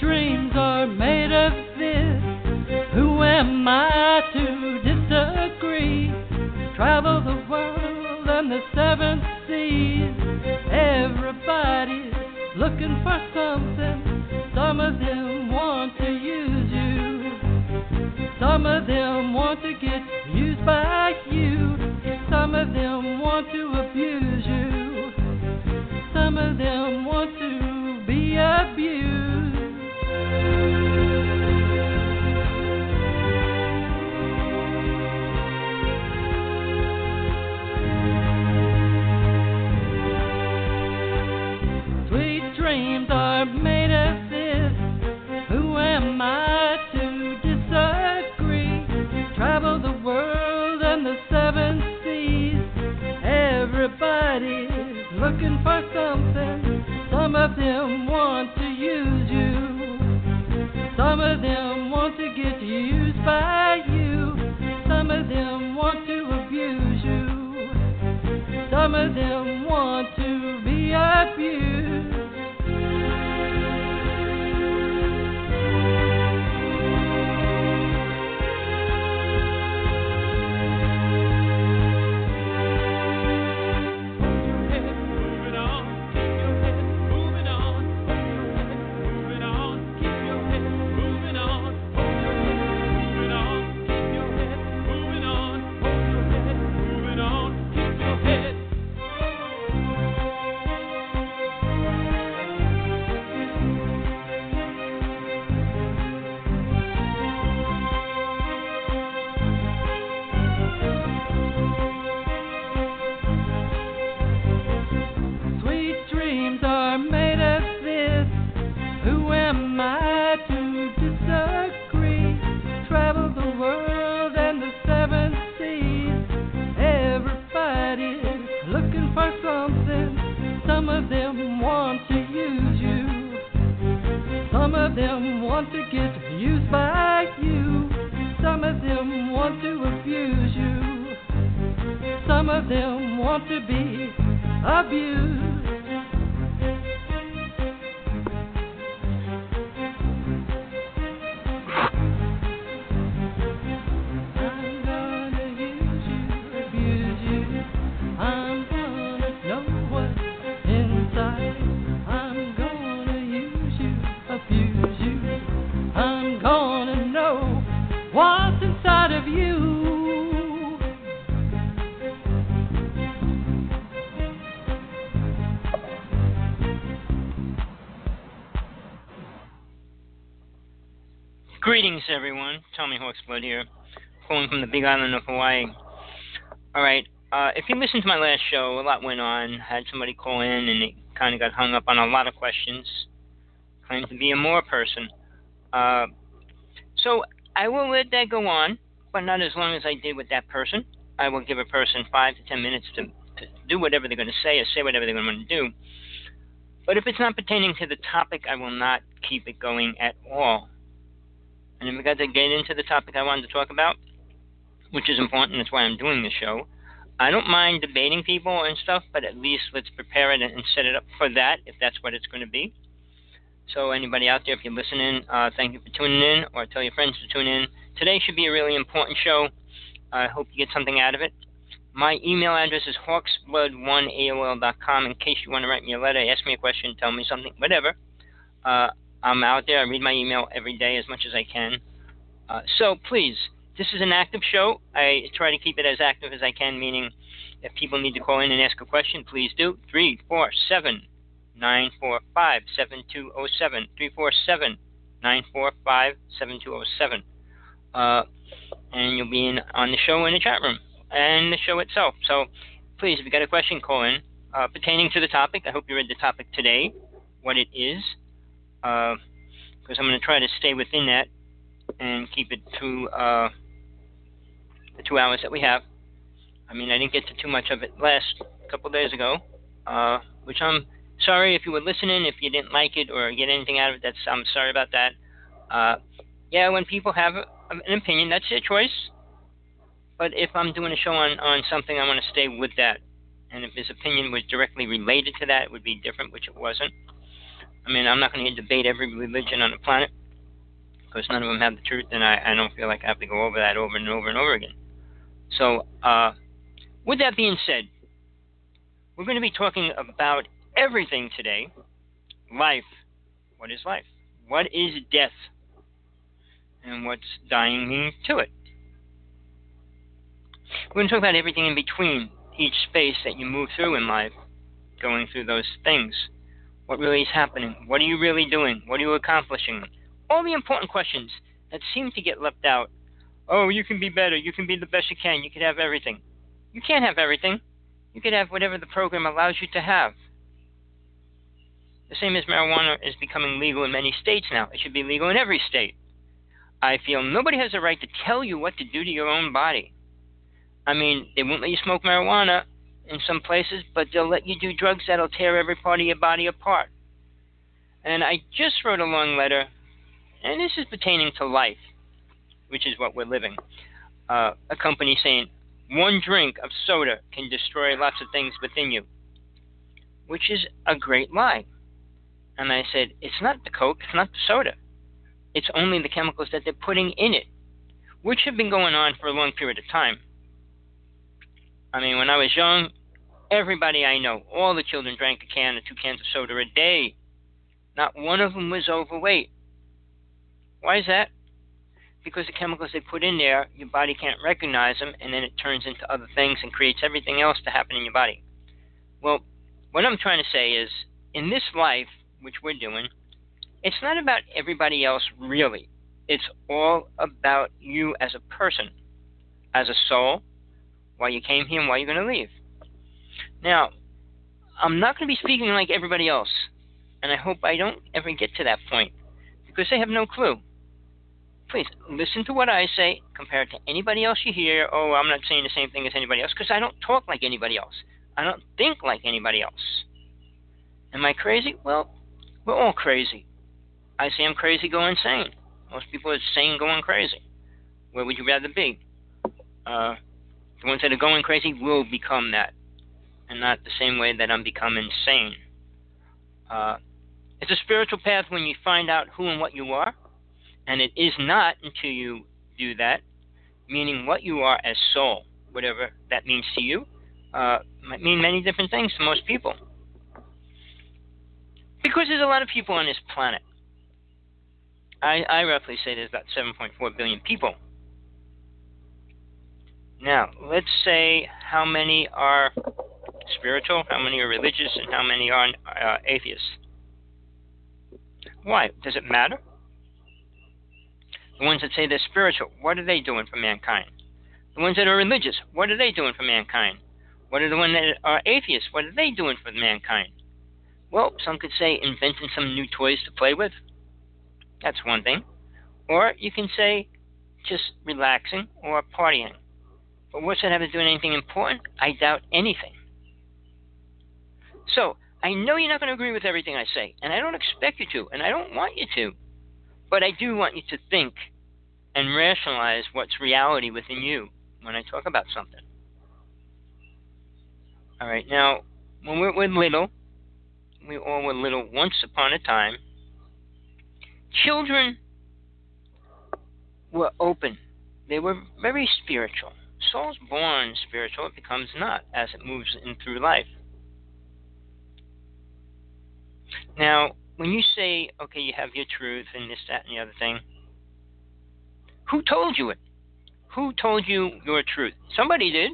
Dreams are made of this. Who am I to disagree? Travel the world and the seven seas. Everybody's looking for something. Some of them want to use you. Some of them want to get used by you. Some of them want to abuse you. Some of them want to be abused. Looking for something. Some of them want to use you. Some of them want to get used by you. Some of them want to abuse you. Some of them want to be abused. Of them want to get used by you. Some of them want to abuse you. Some of them want to be abused. Greetings, everyone. Tommy Hawksblood here, calling from the Big Island of Hawaii. All right. Uh, if you listened to my last show, a lot went on. Had somebody call in, and it kind of got hung up on a lot of questions. Claimed to be a more person. Uh, so I will let that go on, but not as long as I did with that person. I will give a person five to ten minutes to, to do whatever they're going to say or say whatever they're going to do. But if it's not pertaining to the topic, I will not keep it going at all. And then we got to get into the topic I wanted to talk about, which is important. That's why I'm doing the show. I don't mind debating people and stuff, but at least let's prepare it and set it up for that if that's what it's going to be. So, anybody out there, if you're listening, uh, thank you for tuning in, or tell your friends to tune in. Today should be a really important show. I hope you get something out of it. My email address is hawksblood1aol.com in case you want to write me a letter, ask me a question, tell me something, whatever. Uh, I'm out there. I read my email every day as much as I can. Uh, so please this is an active show. I try to keep it as active as I can, meaning if people need to call in and ask a question, please do. 347 945 7207. 347 945 7207. Uh, and you'll be in on the show in the chat room and the show itself. So please, if you got a question, call in uh, pertaining to the topic. I hope you read the topic today, what it is, because uh, I'm going to try to stay within that and keep it to uh, the two hours that we have. I mean, I didn't get to too much of it last couple days ago, uh, which I'm sorry if you were listening. If you didn't like it or get anything out of it, that's I'm sorry about that. Yeah, when people have a, an opinion, that's their choice. But if I'm doing a show on, on something, I want to stay with that. And if his opinion was directly related to that, it would be different, which it wasn't. I mean, I'm not going to debate every religion on the planet because none of them have the truth, and I, I don't feel like I have to go over that over and over and over again. So, uh, with that being said, we're going to be talking about everything today life. What is life? What is death? And what's dying to it? We're going to talk about everything in between each space that you move through in life, going through those things. What really is happening? What are you really doing? What are you accomplishing? All the important questions that seem to get left out. Oh, you can be better. You can be the best you can. You can have everything. You can't have everything. You can have whatever the program allows you to have. The same as marijuana is becoming legal in many states now. It should be legal in every state. I feel nobody has a right to tell you what to do to your own body. I mean, they won't let you smoke marijuana in some places, but they'll let you do drugs that'll tear every part of your body apart. And I just wrote a long letter, and this is pertaining to life, which is what we're living. Uh, a company saying one drink of soda can destroy lots of things within you, which is a great lie. And I said, it's not the Coke, it's not the soda. It's only the chemicals that they're putting in it, which have been going on for a long period of time. I mean, when I was young, everybody I know, all the children drank a can or two cans of soda a day. Not one of them was overweight. Why is that? Because the chemicals they put in there, your body can't recognize them, and then it turns into other things and creates everything else to happen in your body. Well, what I'm trying to say is, in this life, which we're doing, it's not about everybody else really. It's all about you as a person, as a soul, why you came here and why you're going to leave. Now, I'm not going to be speaking like everybody else, and I hope I don't ever get to that point because they have no clue. Please listen to what I say compared to anybody else you hear. Oh, I'm not saying the same thing as anybody else because I don't talk like anybody else. I don't think like anybody else. Am I crazy? Well, we're all crazy. I say I'm crazy, go insane. Most people are saying going crazy. Where would you rather be? Uh, the ones that are going crazy will become that, and not the same way that I'm becoming insane. Uh, it's a spiritual path when you find out who and what you are, and it is not until you do that, meaning what you are as soul, whatever that means to you, uh, might mean many different things to most people. Because there's a lot of people on this planet. I, I roughly say there's about 7.4 billion people now, let's say how many are spiritual, how many are religious, and how many are uh, atheists. Why? Does it matter? The ones that say they're spiritual, what are they doing for mankind? The ones that are religious, what are they doing for mankind? What are the ones that are atheists? What are they doing for mankind? Well, some could say inventing some new toys to play with. That's one thing. Or you can say just relaxing or partying. But what's that have to do with anything important? I doubt anything. So, I know you're not going to agree with everything I say, and I don't expect you to, and I don't want you to. But I do want you to think and rationalize what's reality within you when I talk about something. All right, now, when we were little, we all were little once upon a time, children were open, they were very spiritual soul's born spiritual, it becomes not as it moves in through life. Now, when you say, okay, you have your truth and this, that, and the other thing, who told you it? Who told you your truth? Somebody did.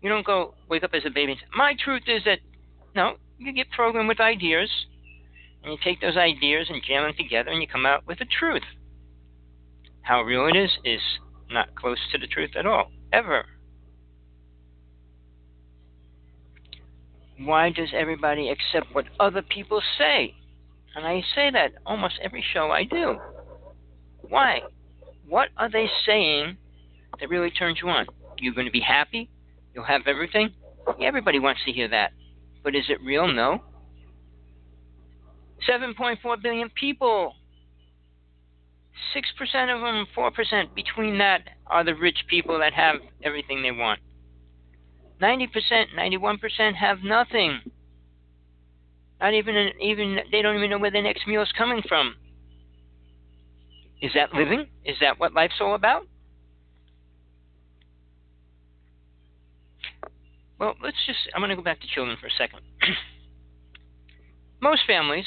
You don't go wake up as a baby and say, My truth is that. No, you get programmed with ideas, and you take those ideas and jam them together, and you come out with a truth. How real it is is not close to the truth at all, ever. Why does everybody accept what other people say? And I say that almost every show I do. Why? What are they saying that really turns you on? You're going to be happy? You'll have everything? Everybody wants to hear that. But is it real? No. 7.4 billion people. 6% of them, 4% between that are the rich people that have everything they want. 90%, 91% have nothing. Not even even they don't even know where their next meal is coming from. Is that living? Is that what life's all about? Well, let's just I'm going to go back to children for a second. Most families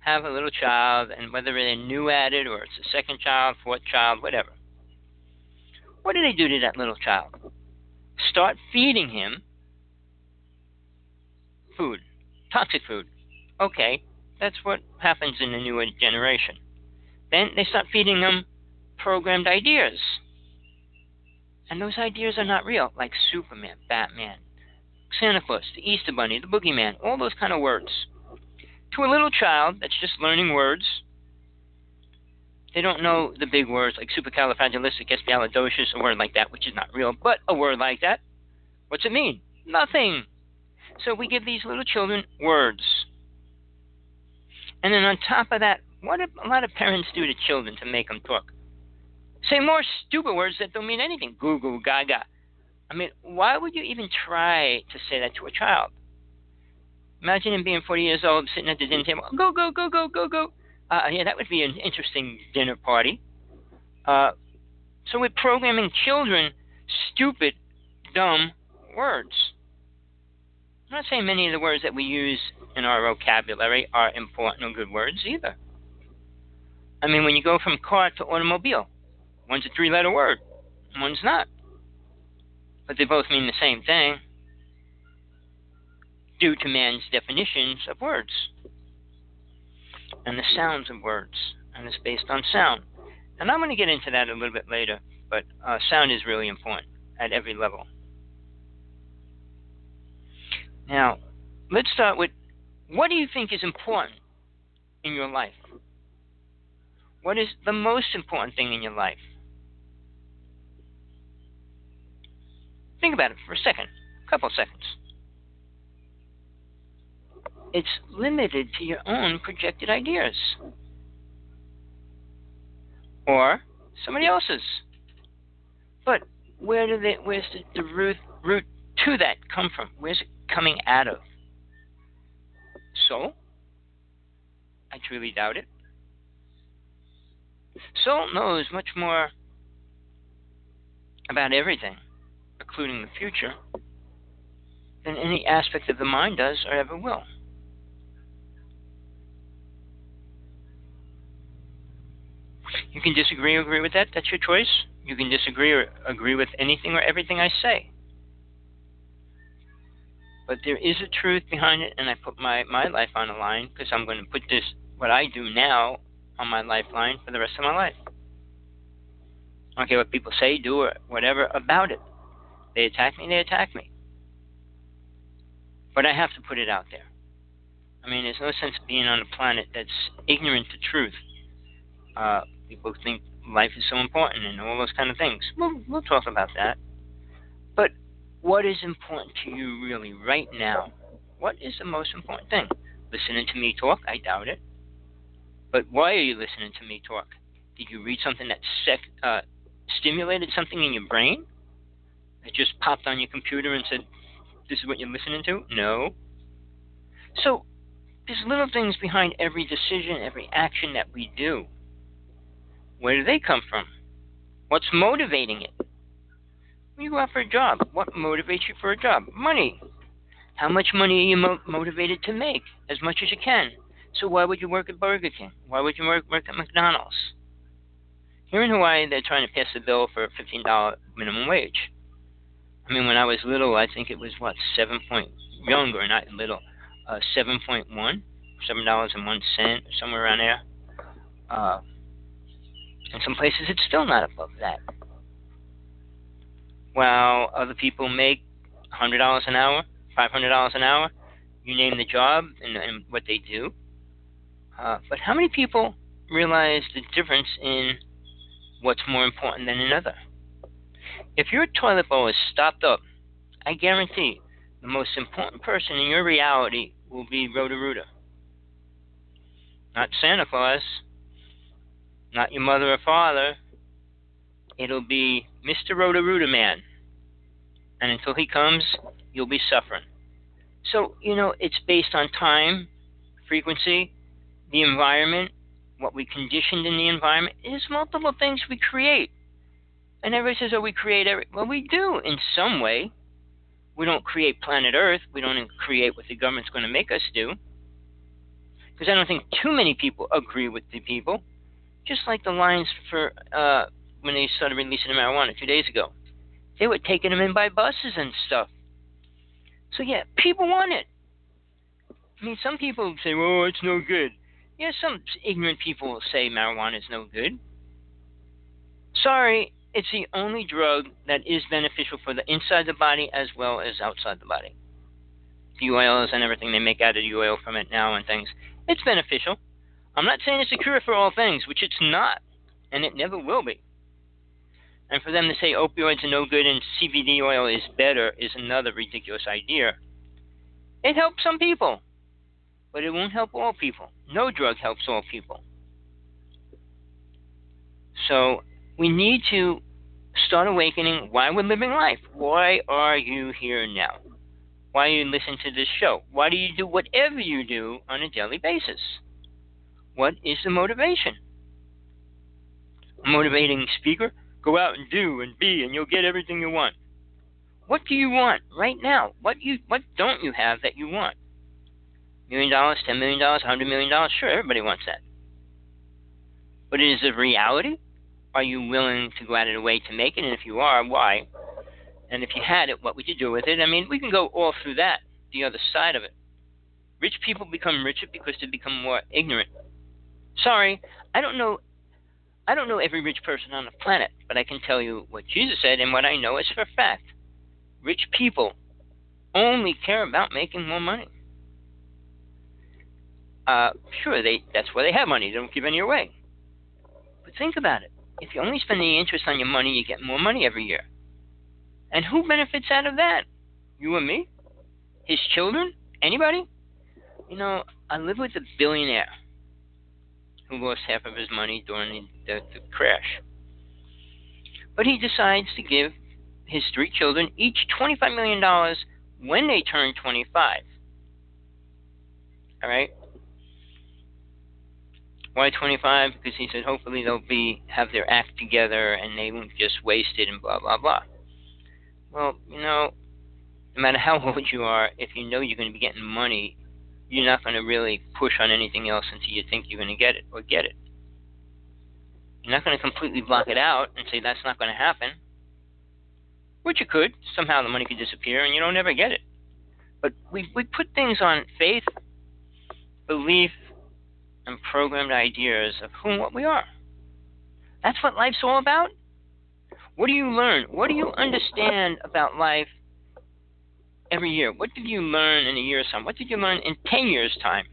have a little child and whether they're new at it or it's a second child, fourth child, whatever. What do they do to that little child? Start feeding him food toxic food. Okay, that's what happens in the newer generation. Then they start feeding them programmed ideas. And those ideas are not real, like Superman, Batman, Santa Claus, the Easter Bunny, the Boogeyman, all those kind of words. To a little child that's just learning words, they don't know the big words like supercalifragilisticexpialidocious, a word like that, which is not real, but a word like that. What's it mean? Nothing. So we give these little children words. And then on top of that, what a lot of parents do to children to make them talk? Say more stupid words that don't mean anything. Goo goo gaga. I mean, why would you even try to say that to a child? Imagine him being 40 years old, sitting at the dinner table. Go, go, go, go, go, go. Uh, yeah, that would be an interesting dinner party. Uh, so we're programming children stupid, dumb words. I'm not saying many of the words that we use in our vocabulary are important or good words either. I mean, when you go from car to automobile, one's a three letter word, one's not. But they both mean the same thing due to man's definitions of words and the sounds of words, and it's based on sound. And I'm going to get into that a little bit later, but uh, sound is really important at every level. Now, let's start with what do you think is important in your life? What is the most important thing in your life? Think about it for a second, a couple of seconds. It's limited to your own projected ideas or somebody else's. But where do they? Where's the, the root root to that come from? Where's it coming out of. Soul? I truly doubt it. Soul knows much more about everything, including the future, than any aspect of the mind does or ever will. You can disagree or agree with that. That's your choice. You can disagree or agree with anything or everything I say but there is a truth behind it, and I put my, my life on the line because I'm going to put this, what I do now, on my lifeline for the rest of my life. I don't care what people say, do, or whatever about it. They attack me, they attack me. But I have to put it out there. I mean, there's no sense being on a planet that's ignorant to truth. Uh, people think life is so important and all those kind of things. We'll, we'll talk about that. But what is important to you really right now? What is the most important thing? Listening to me talk? I doubt it. But why are you listening to me talk? Did you read something that sec- uh, stimulated something in your brain? It just popped on your computer and said, This is what you're listening to? No. So, there's little things behind every decision, every action that we do. Where do they come from? What's motivating it? When You go out for a job. What motivates you for a job? Money. How much money are you mo- motivated to make? As much as you can. So why would you work at Burger King? Why would you work, work at McDonald's? Here in Hawaii, they're trying to pass a bill for a $15 minimum wage. I mean, when I was little, I think it was what seven point younger, not little, uh, seven point one, seven dollars and one cent, somewhere around there. Uh, in some places, it's still not above that. While other people make hundred dollars an hour, five hundred dollars an hour, you name the job and, and what they do. Uh, but how many people realize the difference in what's more important than another? If your toilet bowl is stopped up, I guarantee the most important person in your reality will be Roto-Rooter. Not Santa Claus, not your mother or father. It'll be Mr. Roto-Rooter Man. And until he comes, you'll be suffering. So, you know, it's based on time, frequency, the environment, what we conditioned in the environment. There's multiple things we create. And everybody says, oh, we create every. Well, we do in some way. We don't create planet Earth. We don't create what the government's going to make us do. Because I don't think too many people agree with the people. Just like the lines for uh, when they started releasing the marijuana two days ago. They were taking them in by buses and stuff. So, yeah, people want it. I mean, some people say, oh, it's no good. Yeah, some ignorant people will say marijuana is no good. Sorry, it's the only drug that is beneficial for the inside the body as well as outside the body. The oils and everything they make out of the oil from it now and things. It's beneficial. I'm not saying it's a cure for all things, which it's not, and it never will be. And for them to say opioids are no good and CBD oil is better is another ridiculous idea. It helps some people, but it won't help all people. No drug helps all people. So we need to start awakening why we're living life. Why are you here now? Why you listen to this show? Why do you do whatever you do on a daily basis? What is the motivation? A motivating speaker? Go out and do and be, and you'll get everything you want. What do you want right now? What you what don't you have that you want? Million dollars, ten million dollars, hundred million dollars? Sure, everybody wants that. But is it reality? Are you willing to go out of the way to make it? And if you are, why? And if you had it, what would you do with it? I mean, we can go all through that, the other side of it. Rich people become richer because they become more ignorant. Sorry, I don't know I don't know every rich person on the planet, but I can tell you what Jesus said and what I know is for a fact. Rich people only care about making more money. Uh, sure, they that's why they have money. They don't give any away. But think about it. If you only spend the interest on your money, you get more money every year. And who benefits out of that? You and me? His children? Anybody? You know, I live with a billionaire who lost half of his money during the, the, crash. But he decides to give his three children each $25 million when they turn 25. All right? Why 25? Because he said hopefully they'll be have their act together and they won't just waste it and blah blah blah. Well, you know, no matter how old you are, if you know you're going to be getting money, you're not going to really push on anything else until you think you're going to get it or get it. You're not going to completely block it out and say that's not going to happen. Which you could. Somehow the money could disappear and you don't ever get it. But we, we put things on faith, belief, and programmed ideas of who and what we are. That's what life's all about. What do you learn? What do you understand about life every year? What did you learn in a year's time? What did you learn in 10 years' time?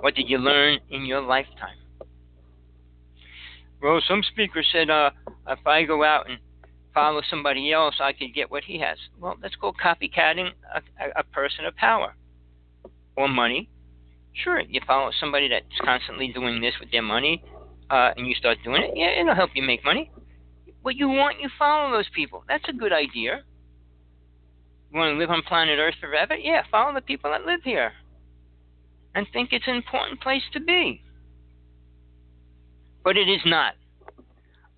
What did you learn in your lifetime? Well, some speaker said, uh, if I go out and follow somebody else, I could get what he has. Well, that's called copycatting a, a, person of power or money Sure, you follow somebody that's constantly doing this with their money, uh, and you start doing it. Yeah, it'll help you make money. What you want, you follow those people. That's a good idea. Want to live on planet Earth forever? Yeah, follow the people that live here, and think it's an important place to be. But it is not.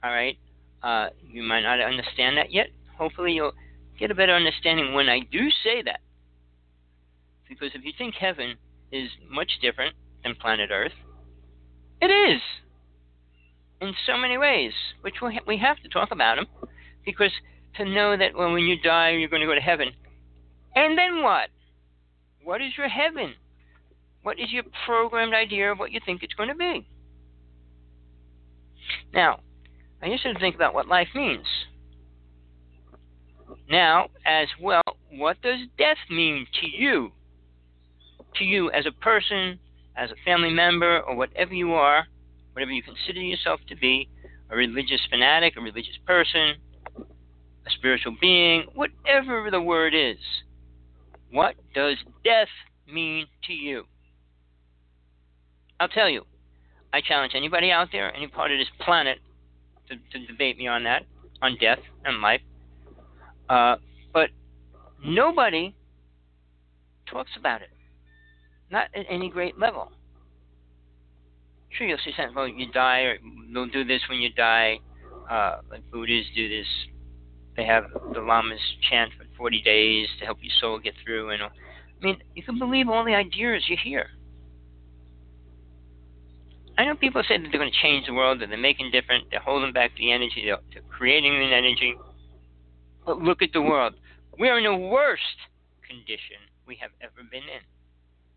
All right. Uh, you might not understand that yet. Hopefully, you'll get a better understanding when I do say that. Because if you think heaven is much different than planet Earth. It is. in so many ways, which we have to talk about them, because to know that well, when you die you're going to go to heaven, and then what? What is your heaven? What is your programmed idea of what you think it's going to be? Now, I used to think about what life means. Now, as well, what does death mean to you? To you as a person, as a family member, or whatever you are, whatever you consider yourself to be, a religious fanatic, a religious person, a spiritual being, whatever the word is. What does death mean to you? I'll tell you. I challenge anybody out there, any part of this planet, to, to debate me on that, on death and life. Uh, but nobody talks about it. Not at any great level. Sure, you'll see something, well, you die, or they'll do this when you die. Uh, like Buddhists do this. They have the Lamas chant for 40 days to help your soul get through. And I mean, you can believe all the ideas you hear. I know people say that they're going to change the world, that they're making different, they're holding back the energy, they're, they're creating an energy. But look at the world. We are in the worst condition we have ever been in.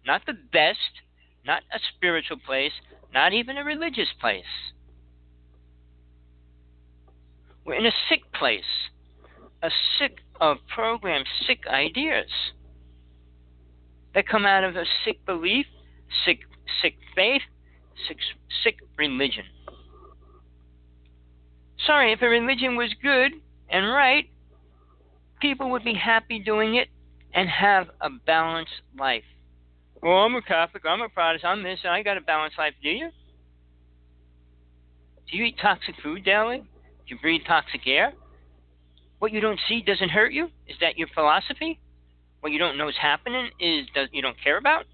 Not the best, not a spiritual place, not even a religious place. We're in a sick place, a sick of programs, sick ideas that come out of a sick belief, sick sick faith, sick, sick religion. Sorry, if a religion was good and right, people would be happy doing it and have a balanced life. Well, I'm a Catholic, I'm a Protestant, I'm this, I got a balanced life. Do you? Do you eat toxic food daily? Do you breathe toxic air? What you don't see doesn't hurt you? Is that your philosophy? What you don't know is happening is does you don't care about?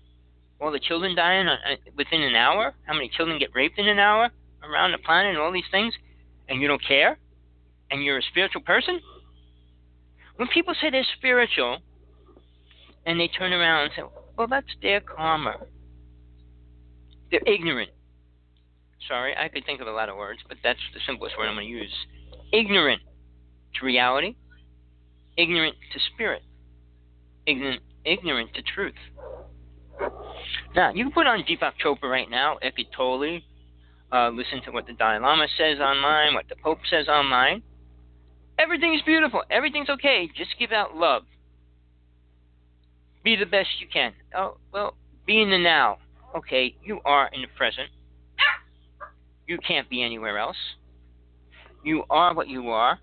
All the children dying uh, within an hour? How many children get raped in an hour around the planet and all these things? And you don't care? And you're a spiritual person? When people say they're spiritual and they turn around and say, well, that's their karma. They're ignorant. Sorry, I could think of a lot of words, but that's the simplest word I'm going to use. Ignorant to reality, ignorant to spirit, ignorant, ignorant to truth. Now, you can put on Deepak Chopra right now, Eckhart uh, listen to what the Dalai Lama says online, what the Pope says online. Everything's beautiful. Everything's okay. Just give out love. Be the best you can. Oh, well, be in the now. Okay, you are in the present. You can't be anywhere else. You are what you are,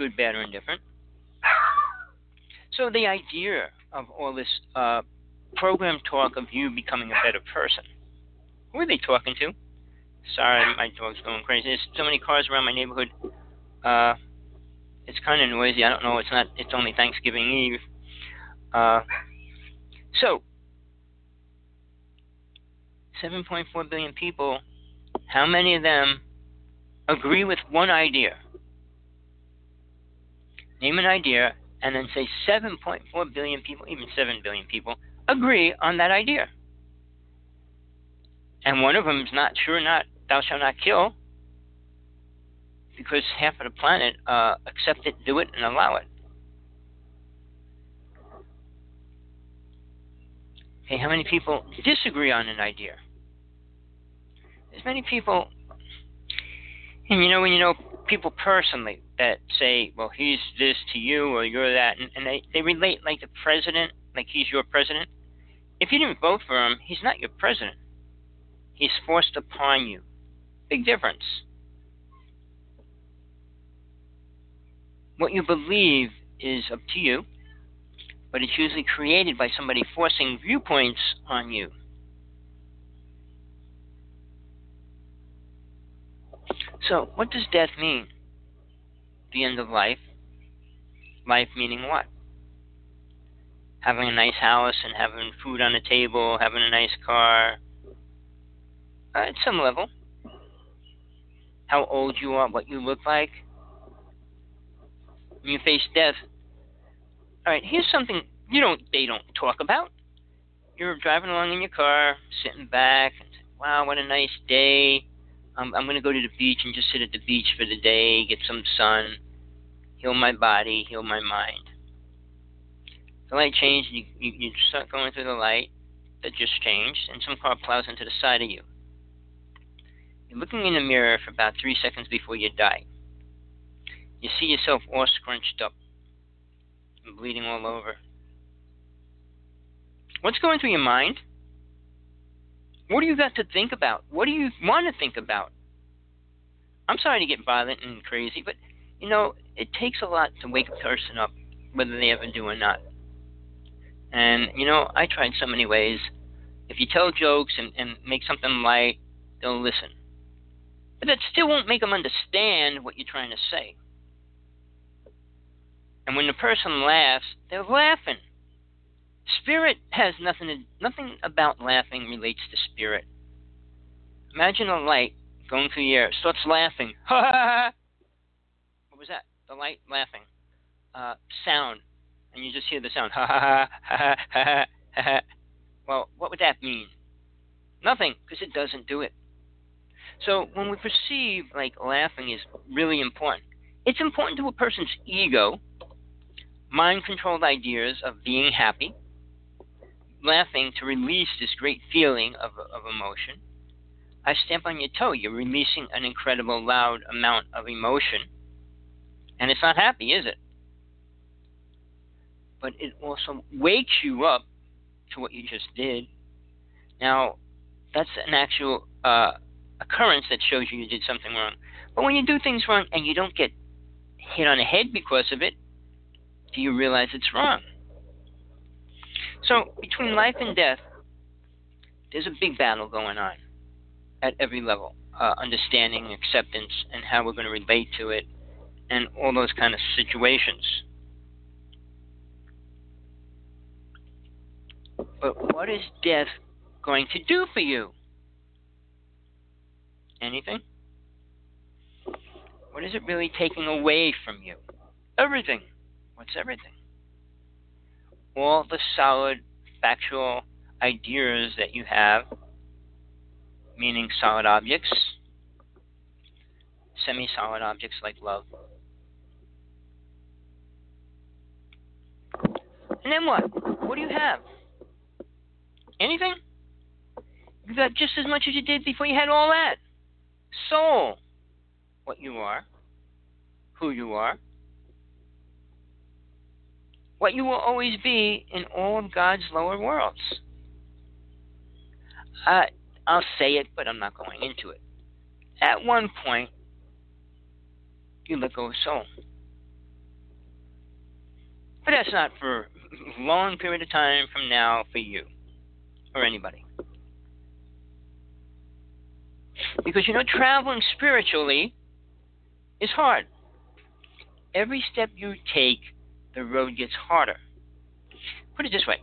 good, bad, or indifferent. So the idea of all this uh, program talk of you becoming a better person. Who are they talking to? Sorry, my dog's going crazy. There's so many cars around my neighborhood. Uh, it's kind of noisy. I don't know. It's not. It's only Thanksgiving Eve. Uh, so, 7.4 billion people. How many of them agree with one idea? Name an idea, and then say 7.4 billion people, even 7 billion people, agree on that idea. And one of them is not sure not thou shalt not kill, because half of the planet uh, accept it, do it, and allow it. Okay, how many people disagree on an idea? As many people, and you know when you know people personally that say, well, he's this to you or you're that, and, and they, they relate like the president, like he's your president. If you didn't vote for him, he's not your president. He's forced upon you. Big difference. What you believe is up to you, but it's usually created by somebody forcing viewpoints on you. So, what does death mean? The end of life. Life meaning what? having a nice house and having food on the table, having a nice car. Uh, at some level. How old you are, what you look like. When you face death. Alright, here's something you don't they don't talk about. You're driving along in your car, sitting back, and wow, what a nice day. I'm, I'm going to go to the beach and just sit at the beach for the day, get some sun, heal my body, heal my mind. The light changed, you, you, you start going through the light that just changed, and some car plows into the side of you. You're looking in the mirror for about three seconds before you die. You see yourself all scrunched up and bleeding all over. What's going through your mind? What do you got to think about? What do you want to think about? I'm sorry to get violent and crazy, but you know, it takes a lot to wake a person up, whether they ever do or not. And you know, I tried so many ways. If you tell jokes and, and make something light, they'll listen. But that still won't make them understand what you're trying to say. And when the person laughs, they're laughing. Spirit has nothing to, nothing about laughing relates to spirit. Imagine a light going through the air, starts laughing. Ha ha ha! What was that? The light laughing. Uh, sound. And you just hear the sound. Well, what would that mean? Nothing, because it doesn't do it. So when we perceive like laughing is really important, it's important to a person's ego, mind controlled ideas of being happy, laughing to release this great feeling of, of emotion. I stamp on your toe, you're releasing an incredible loud amount of emotion. And it's not happy, is it? But it also wakes you up to what you just did. Now, that's an actual uh, occurrence that shows you you did something wrong. But when you do things wrong and you don't get hit on the head because of it, do you realize it's wrong? So, between life and death, there's a big battle going on at every level uh, understanding, acceptance, and how we're going to relate to it, and all those kind of situations. But what is death going to do for you? Anything? What is it really taking away from you? Everything. What's everything? All the solid, factual ideas that you have, meaning solid objects, semi solid objects like love. And then what? What do you have? Anything? You got just as much as you did before you had all that soul what you are, who you are, what you will always be in all of God's lower worlds. Uh, I'll say it, but I'm not going into it. At one point, you let go of soul. But that's not for a long period of time from now for you or anybody. Because you know, traveling spiritually is hard. Every step you take, the road gets harder. Put it this way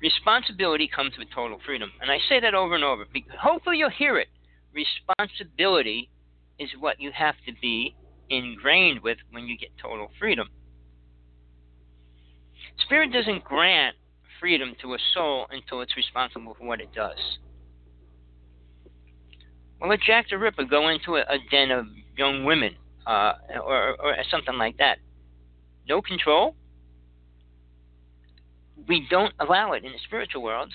responsibility comes with total freedom. And I say that over and over. Hopefully, you'll hear it. Responsibility is what you have to be ingrained with when you get total freedom. Spirit doesn't grant freedom to a soul until it's responsible for what it does. Well, let Jack the Ripper go into a, a den of young women uh, or, or something like that. No control. We don't allow it in the spiritual worlds.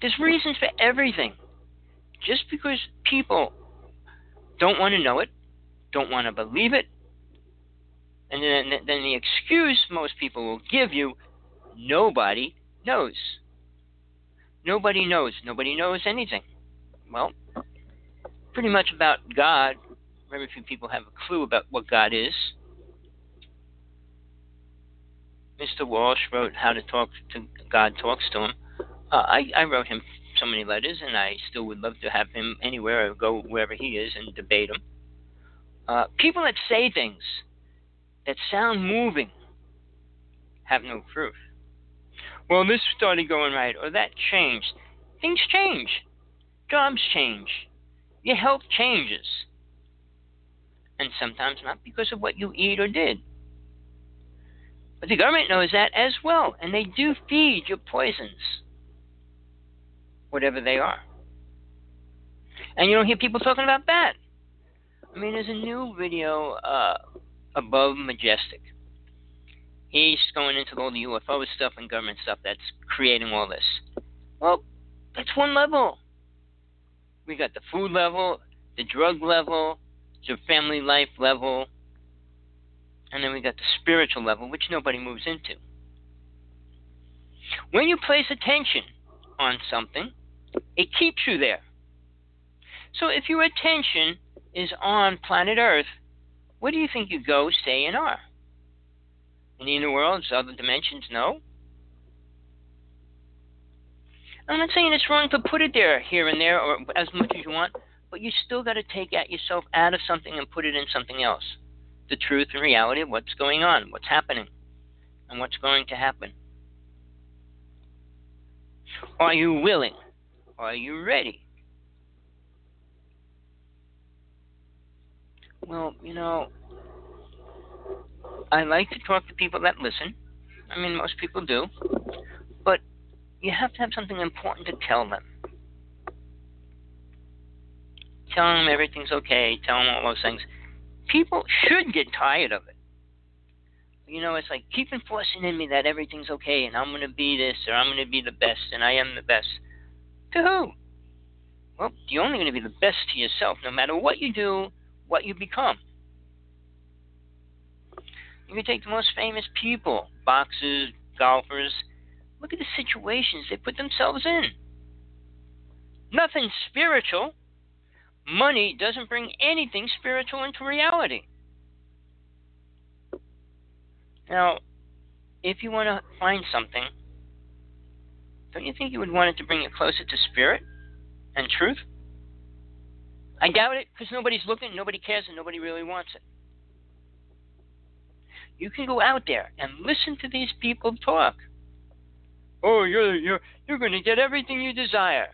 There's reasons for everything. Just because people don't want to know it, don't want to believe it, and then, then the excuse most people will give you, nobody knows. Nobody knows. Nobody knows anything. Well, pretty much about God. Very few people have a clue about what God is. Mr. Walsch wrote How to Talk to God Talks to Him. Uh, I, I wrote him so many letters, and I still would love to have him anywhere or go wherever he is and debate him. Uh, people that say things that sound moving have no proof well, this started going right, or that changed. Things change. Jobs change. Your health changes. And sometimes not because of what you eat or did. But the government knows that as well, and they do feed your poisons, whatever they are. And you don't hear people talking about that. I mean, there's a new video uh, above Majestic. He's going into all the UFO stuff and government stuff that's creating all this. Well, that's one level. We got the food level, the drug level, the family life level, and then we got the spiritual level, which nobody moves into. When you place attention on something, it keeps you there. So if your attention is on planet Earth, where do you think you go, stay, and are? In the inner worlds, other dimensions? No. I'm not saying it's wrong to put it there, here and there, or as much as you want, but you still got to take at yourself out of something and put it in something else. The truth and reality of what's going on, what's happening, and what's going to happen. Are you willing? Are you ready? Well, you know, I like to talk to people that listen. I mean, most people do. But you have to have something important to tell them. Tell them everything's okay. Tell them all those things. People should get tired of it. You know, it's like keep enforcing in me that everything's okay and I'm going to be this or I'm going to be the best and I am the best. To who? Well, you're only going to be the best to yourself no matter what you do, what you become. You can take the most famous people, boxers, golfers. Look at the situations they put themselves in. Nothing spiritual. Money doesn't bring anything spiritual into reality. Now, if you want to find something, don't you think you would want it to bring you closer to spirit and truth? I doubt it because nobody's looking, nobody cares, and nobody really wants it. You can go out there and listen to these people talk. Oh, you're you're you're going to get everything you desire.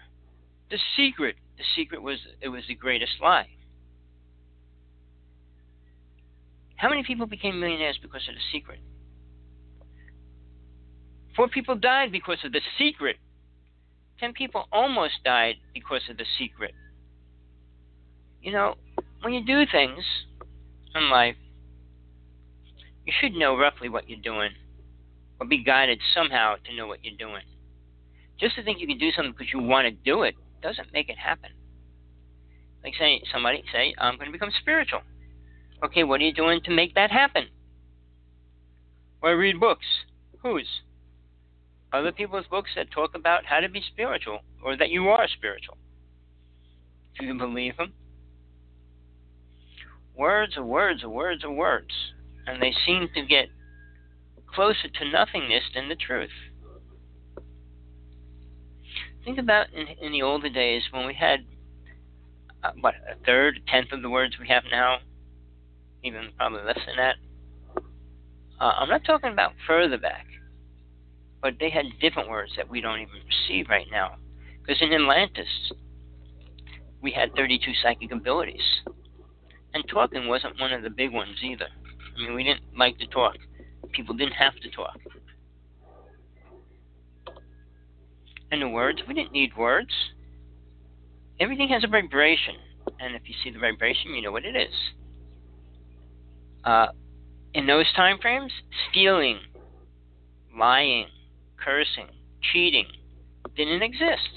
The secret, the secret was it was the greatest lie. How many people became millionaires because of the secret? Four people died because of the secret. Ten people almost died because of the secret. You know, when you do things in life, you should know roughly what you're doing, or be guided somehow to know what you're doing. Just to think you can do something because you want to do it doesn't make it happen. Like say somebody say, I'm going to become spiritual. Okay, what are you doing to make that happen? Or I read books. Whose? Other people's books that talk about how to be spiritual, or that you are spiritual. Do you believe them? Words are words are words are words, and they seem to get closer to nothingness than the truth. Think about in, in the older days when we had uh, what a third, a tenth of the words we have now, even probably less than that. Uh, I'm not talking about further back, but they had different words that we don't even receive right now. Because in Atlantis, we had 32 psychic abilities, and talking wasn't one of the big ones either. I mean, we didn't like to talk. People didn't have to talk. The words, we didn't need words. Everything has a vibration, and if you see the vibration, you know what it is. Uh, in those time frames, stealing, lying, cursing, cheating didn't exist.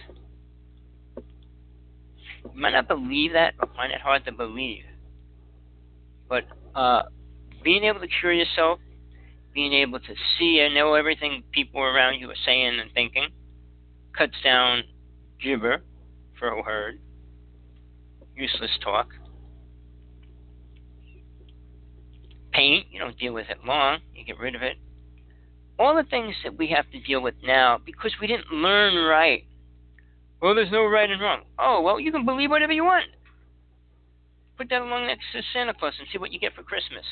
You might not believe that or find it hard to believe. But uh, being able to cure yourself, being able to see and know everything people around you are saying and thinking, cuts down gibber for a word, useless talk. Pain, you don't deal with it long, you get rid of it. All the things that we have to deal with now because we didn't learn right. Well, there's no right and wrong. Oh, well, you can believe whatever you want. Put that along next to Santa Claus and see what you get for Christmas.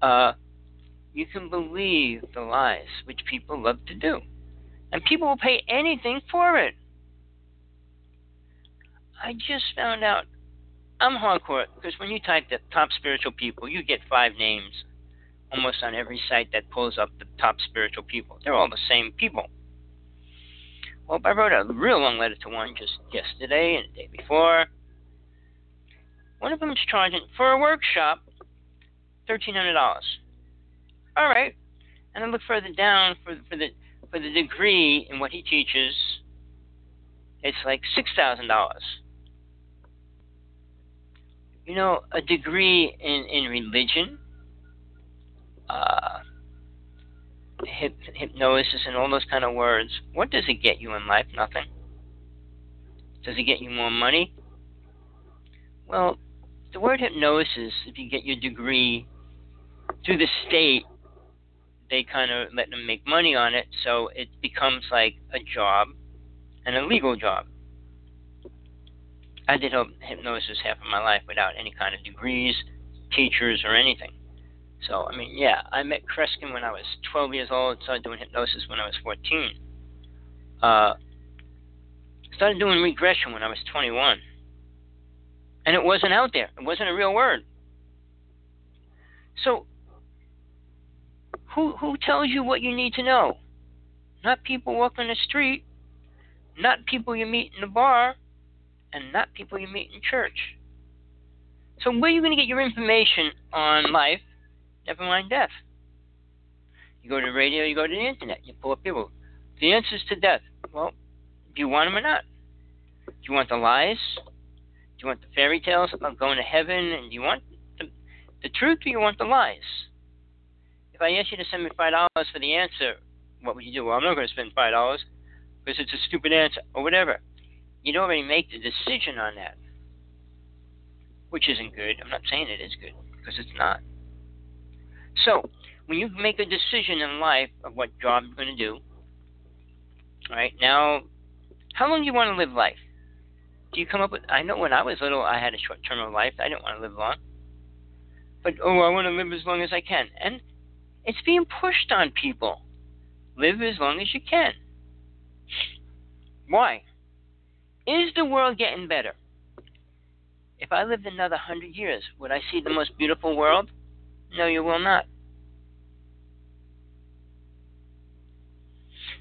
Uh, you can believe the lies which people love to do. And people will pay anything for it. I just found out I'm hardcore because when you type the top spiritual people, you get five names almost on every site that pulls up the top spiritual people. They're all the same people. Well, I wrote a real long letter to one just yesterday and the day before. One of them is charging for a workshop thirteen hundred dollars. All right, and I look further down for for the for the degree in what he teaches. It's like six thousand dollars. You know, a degree in in religion, uh, hypnosis, and all those kind of words. What does it get you in life? Nothing. Does it get you more money? Well, the word hypnosis, if you get your degree through the state, they kind of let them make money on it, so it becomes like a job, an illegal job. I did hypnosis half of my life without any kind of degrees, teachers, or anything. So, I mean, yeah, I met Kreskin when I was 12 years old, started doing hypnosis when I was 14. Uh, started doing regression when I was 21. And it wasn't out there, it wasn't a real word. So, who, who tells you what you need to know? Not people walking the street, not people you meet in the bar, and not people you meet in church. So, where are you going to get your information on life Never mind death. You go to the radio, you go to the internet, you pull up people. The answers to death. Well, do you want them or not? Do you want the lies? Do you want the fairy tales about going to heaven? And do you want the, the truth or you want the lies? If I ask you to send me five dollars for the answer, what would you do? Well, I'm not going to spend five dollars because it's a stupid answer or whatever. You'd already make the decision on that, which isn't good. I'm not saying it is good because it's not. So, when you make a decision in life of what job you're going to do, right, now, how long do you want to live life? Do you come up with, I know when I was little, I had a short term of life. I didn't want to live long. But, oh, I want to live as long as I can. And it's being pushed on people. Live as long as you can. Why? Is the world getting better? If I lived another hundred years, would I see the most beautiful world? No, you will not.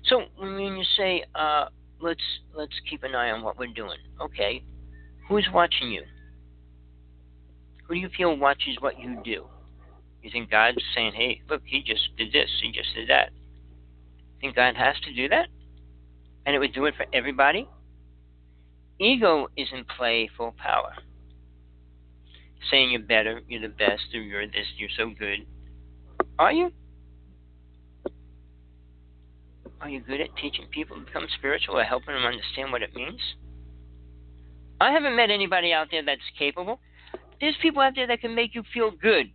So when you say, uh, let's let's keep an eye on what we're doing, okay, who's watching you? Who do you feel watches what you do? You think God's saying, hey, look, he just did this, he just did that. Think God has to do that? And it would do it for everybody? Ego is in play full power saying you're better, you're the best, or you're this, you're so good. Are you? Are you good at teaching people to become spiritual or helping them understand what it means? I haven't met anybody out there that's capable. There's people out there that can make you feel good.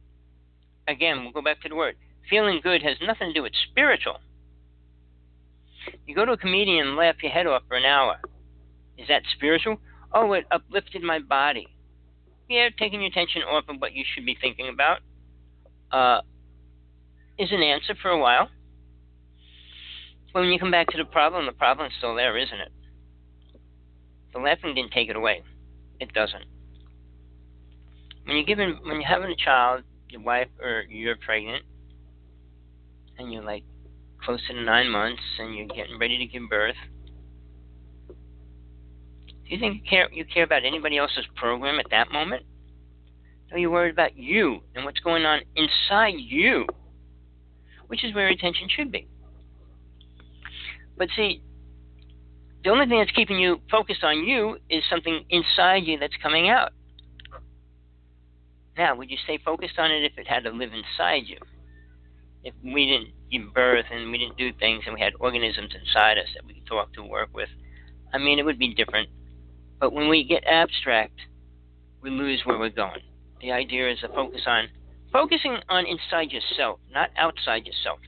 Again, we'll go back to the word. Feeling good has nothing to do with spiritual. You go to a comedian and laugh your head off for an hour. Is that spiritual? Oh, it uplifted my body yeah, taking your attention off of what you should be thinking about uh, is an answer for a while. But when you come back to the problem, the problem's still there, isn't it? The laughing didn't take it away. It doesn't. When you're giving, when you're having a child, your wife or you're pregnant, and you're like close to nine months, and you're getting ready to give birth, do you think you care, you care about anybody else's program at that moment? No, you're worried about you and what's going on inside you, which is where attention should be. But see, the only thing that's keeping you focused on you is something inside you that's coming out. Now, would you stay focused on it if it had to live inside you? If we didn't give birth and we didn't do things and we had organisms inside us that we could talk to, work with, I mean, it would be different. But when we get abstract, we lose where we're going. The idea is to focus on focusing on inside yourself, not outside yourself.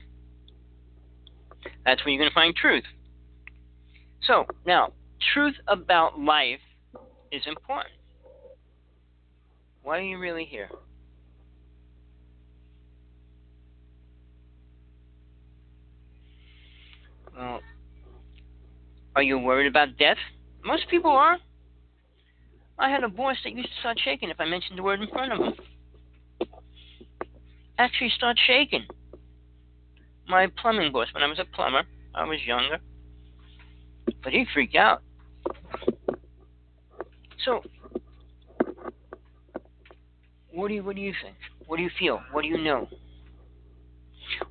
That's where you're going to find truth. So, now, truth about life is important. Why are you really here? Well, are you worried about death? Most people are. I had a boss that used to start shaking if I mentioned the word in front of him. Actually, start shaking. My plumbing boss, when I was a plumber, I was younger. But he freaked out. So, what do you what do you think? What do you feel? What do you know?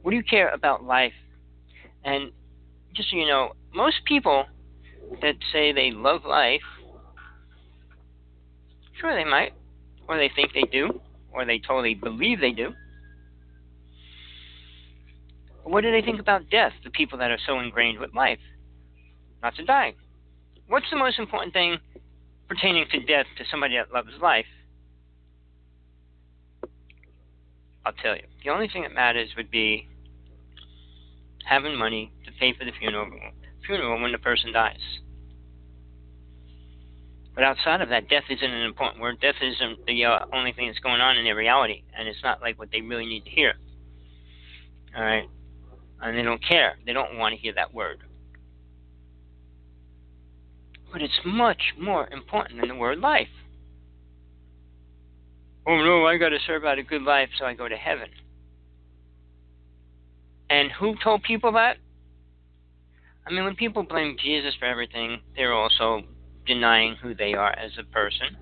What do you care about life? And just so you know, most people that say they love life, sure they might, or they think they do, or they totally believe they do. What do they think about death, the people that are so ingrained with life? Not to die. What's the most important thing pertaining to death to somebody that loves life? I'll tell you. The only thing that matters would be having money to pay for the funeral funeral when the person dies. But outside of that, death isn't an important word. Death isn't the uh, only thing that's going on in their reality, and it's not like what they really need to hear. All right, and they don't care. They don't want to hear that word. But it's much more important than the word life. Oh no, I got to serve out a good life so I go to heaven. And who told people that? I mean, when people blame Jesus for everything, they're also denying who they are as a person.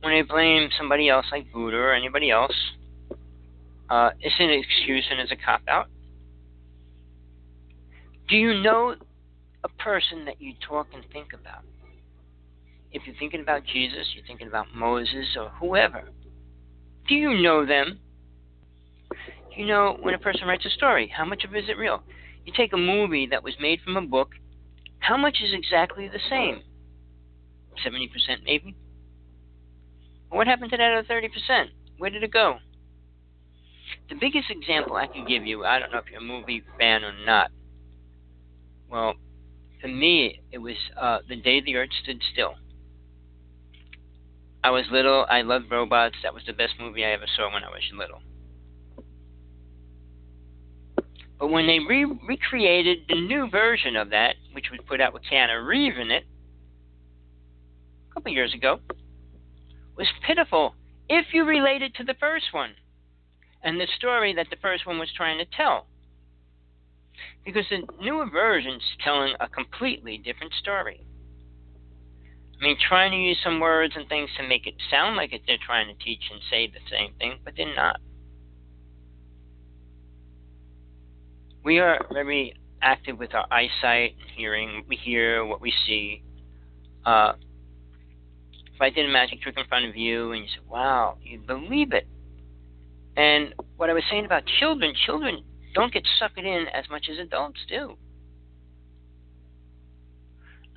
When they blame somebody else like Buddha or anybody else, uh, it's an excuse and it's a cop out. Do you know a person that you talk and think about? If you're thinking about Jesus, you're thinking about Moses or whoever. Do you know them? You know when a person writes a story, how much of it is it real? You take a movie that was made from a book, how much is exactly the same? 70% maybe? What happened to that other 30%? Where did it go? The biggest example I can give you, I don't know if you're a movie fan or not. Well, for me, it was uh, The Day the Earth Stood Still. I was little. I loved robots. That was the best movie I ever saw when I was little. But when they re- recreated the new version of that, which was put out with Keanu Reeves in it, a couple years ago, was pitiful if you relate it to the first one and the story that the first one was trying to tell. Because the newer version's telling a completely different story. I mean, trying to use some words and things to make it sound like it, they're trying to teach and say the same thing, but they're not. We are very active with our eyesight and hearing. We hear what we see. Uh, if I did a magic trick in front of you and you said, wow, you believe it. And what I was saying about children, children don't get sucked in as much as adults do.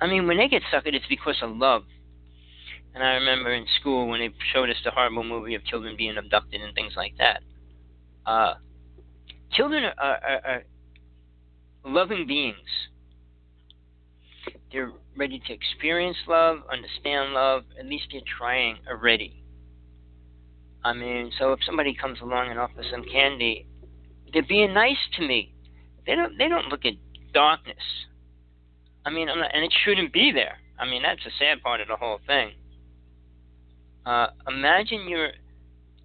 I mean, when they get sucked, it's because of love. And I remember in school when they showed us the horrible movie of children being abducted and things like that. Uh, children are, are, are loving beings. They're ready to experience love, understand love. At least they're trying already. I mean, so if somebody comes along and offers them candy, they're being nice to me. They don't. They don't look at darkness. I mean, not, and it shouldn't be there. I mean, that's the sad part of the whole thing. Uh, imagine you're.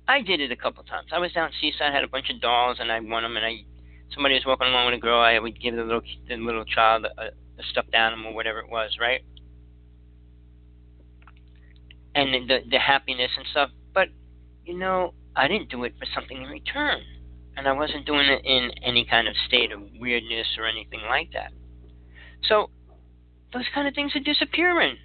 I did it a couple times. I was down Seaside, had a bunch of dolls, and I won them. And I, somebody was walking along with a girl. I would give the little the little child a, a stuffed animal, whatever it was, right? And the the happiness and stuff. But you know, I didn't do it for something in return, and I wasn't doing it in any kind of state of weirdness or anything like that. So those kind of things are disappearing.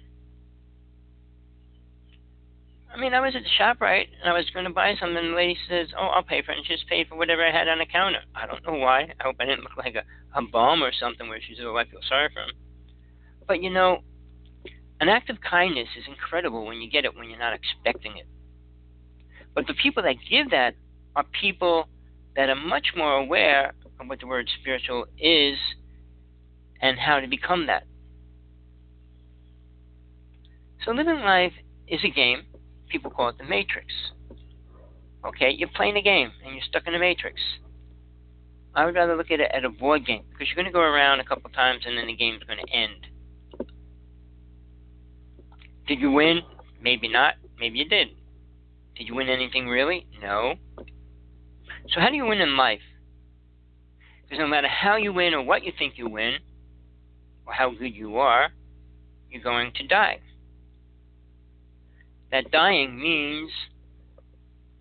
I mean, I was at the shop, right, and I was going to buy something, and the lady says, "Oh, I'll pay for it," and she just paid for whatever I had on the counter. I don't know why. I hope I didn't look like a, a bum or something where she said, "Oh, I feel sorry for him." But you know, an act of kindness is incredible when you get it when you're not expecting it. But the people that give that are people that are much more aware of what the word spiritual is and how to become that. So living life is a game. People call it the matrix. Okay, you're playing a game and you're stuck in a matrix. I would rather look at it at a board game because you're going to go around a couple times and then the game's going to end. Did you win? Maybe not. Maybe you did. Did you win anything really? No. So how do you win in life? Because no matter how you win or what you think you win, or how good you are, you're going to die. That dying means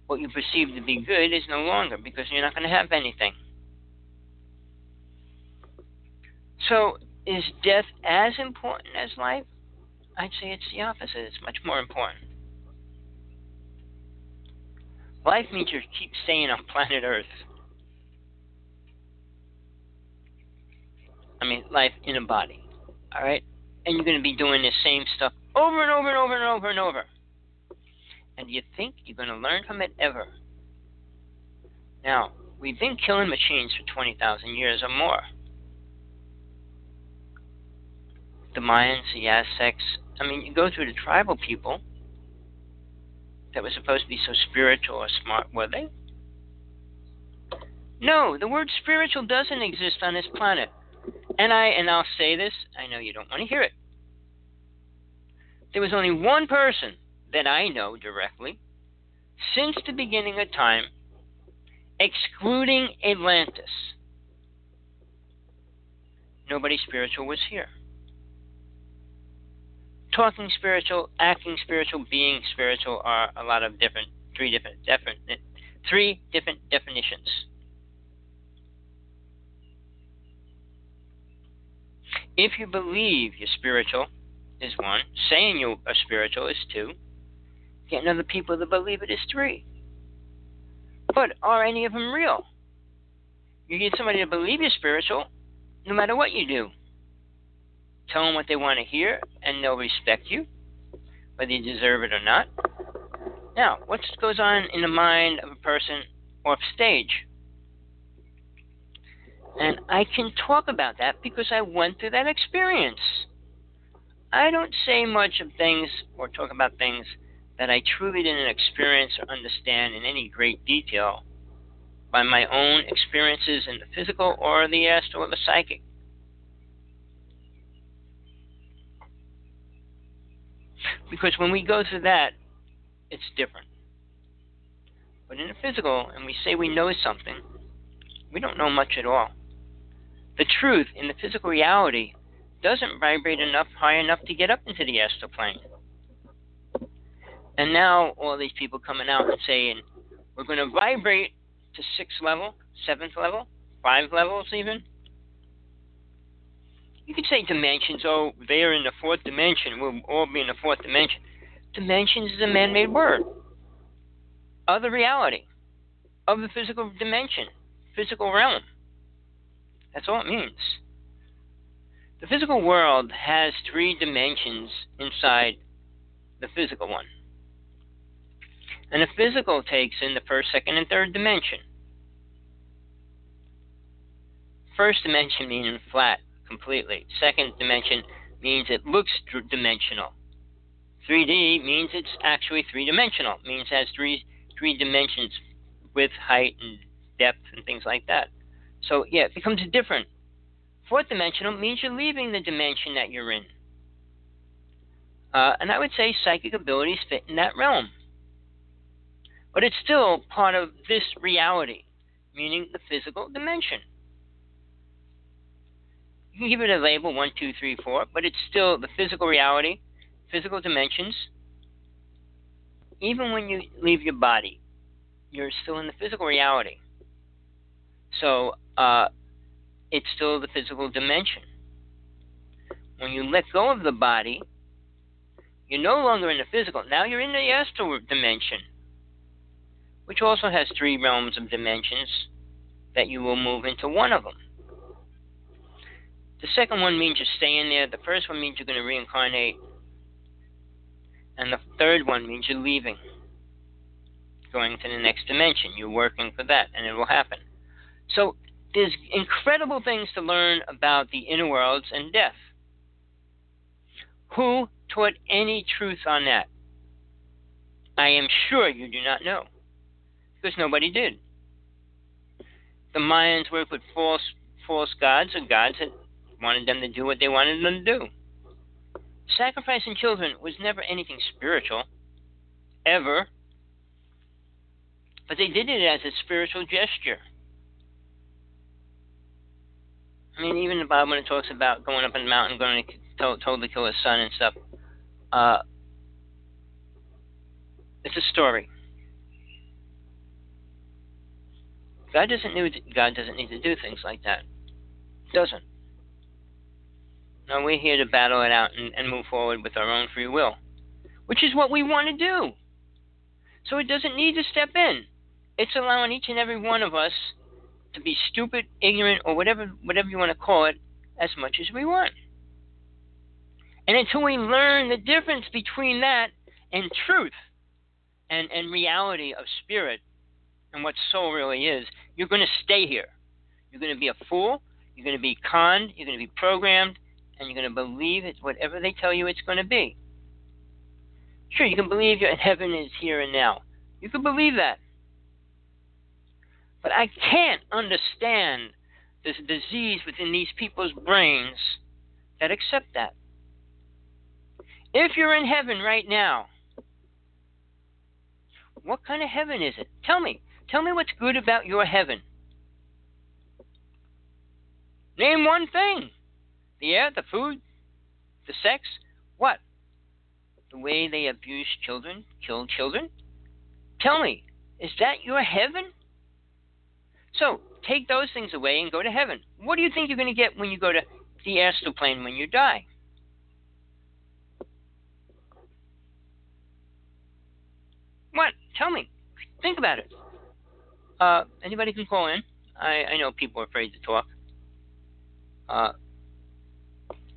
what you perceive to be good is no longer because you're not going to have anything. So, is death as important as life? I'd say it's the opposite. It's much more important. Life means you keep staying on planet Earth. I mean, life in a body. All right? And you're going to be doing the same stuff over and over and over and over and over. And you think you're going to learn from it ever? Now, we've been killing machines for 20,000 years or more. The Mayans, the Aztecs, I mean, you go through the tribal people that were supposed to be so spiritual or smart, were they? No, the word spiritual doesn't exist on this planet. And I and I'll say this, I know you don't want to hear it. There was only one person that I know directly since the beginning of time, excluding Atlantis. Nobody spiritual was here. Talking spiritual, acting spiritual, being spiritual are a lot of different, three different, different, three different definitions. If you believe you're spiritual is one, saying you are spiritual is two, getting other people to believe it is three. But are any of them real? You need somebody to believe you're spiritual, no matter what you do. Tell them what they want to hear, and they'll respect you, whether you deserve it or not. Now, what goes on in the mind of a person off stage? And I can talk about that because I went through that experience. I don't say much of things or talk about things that I truly didn't experience or understand in any great detail by my own experiences in the physical or the astral or the psychic. Because when we go through that, it's different. But in the physical, and we say we know something, we don't know much at all. The truth in the physical reality doesn't vibrate enough high enough to get up into the astral plane. And now all these people coming out and saying we're going to vibrate to sixth level, seventh level, five levels even. You could say dimensions. Oh, they're in the fourth dimension. We'll all be in the fourth dimension. Dimensions is a man-made word of the reality of the physical dimension, physical realm. That's all it means. The physical world has three dimensions inside the physical one. And the physical takes in the first, second, and third dimension. First dimension meaning flat completely. Second dimension means it looks dimensional. 3D means it's actually three dimensional. Means it has three three dimensions, width, height, and depth, and things like that. So yeah, it becomes different. Fourth dimensional means you're leaving the dimension that you're in. Uh, and I would say psychic abilities fit in that realm. But it's still part of this reality, meaning the physical dimension. You can give it a label one, two, three, four, but it's still the physical reality, physical dimensions. Even when you leave your body, you're still in the physical reality. So uh, it's still the physical dimension. When you let go of the body, you're no longer in the physical. Now you're in the astral dimension, which also has three realms of dimensions that you will move into one of them. The second one means you're staying there. The first one means you're going to reincarnate. And the third one means you're leaving, going to the next dimension. You're working for that, and it will happen. So there's incredible things to learn about the inner worlds and death. Who taught any truth on that? I am sure you do not know, because nobody did. The Mayans worked with false, false gods or gods that wanted them to do what they wanted them to do. Sacrificing children was never anything spiritual, ever. But they did it as a spiritual gesture. I mean, even the Bible when it talks about going up in the mountain, going to told, told to kill his son and stuff. Uh, it's a story. God doesn't need God doesn't need to do things like that. Doesn't. No, we're here to battle it out and, and move forward with our own free will, which is what we want to do. So it doesn't need to step in. It's allowing each and every one of us to be stupid, ignorant, or whatever whatever you want to call it, as much as we want. And until we learn the difference between that and truth and, and reality of spirit and what soul really is, you're going to stay here. You're going to be a fool. You're going to be conned. You're going to be programmed. And you're going to believe it's whatever they tell you it's going to be. Sure, you can believe your heaven is here and now. You can believe that. But I can't understand this disease within these people's brains that accept that. If you're in heaven right now, what kind of heaven is it? Tell me. Tell me what's good about your heaven. Name one thing the air, the food, the sex. What? The way they abuse children, kill children? Tell me, is that your heaven? So, take those things away and go to heaven. What do you think you're going to get when you go to the astral plane when you die? What? Tell me. Think about it. Uh, anybody can call in. I, I know people are afraid to talk. Uh,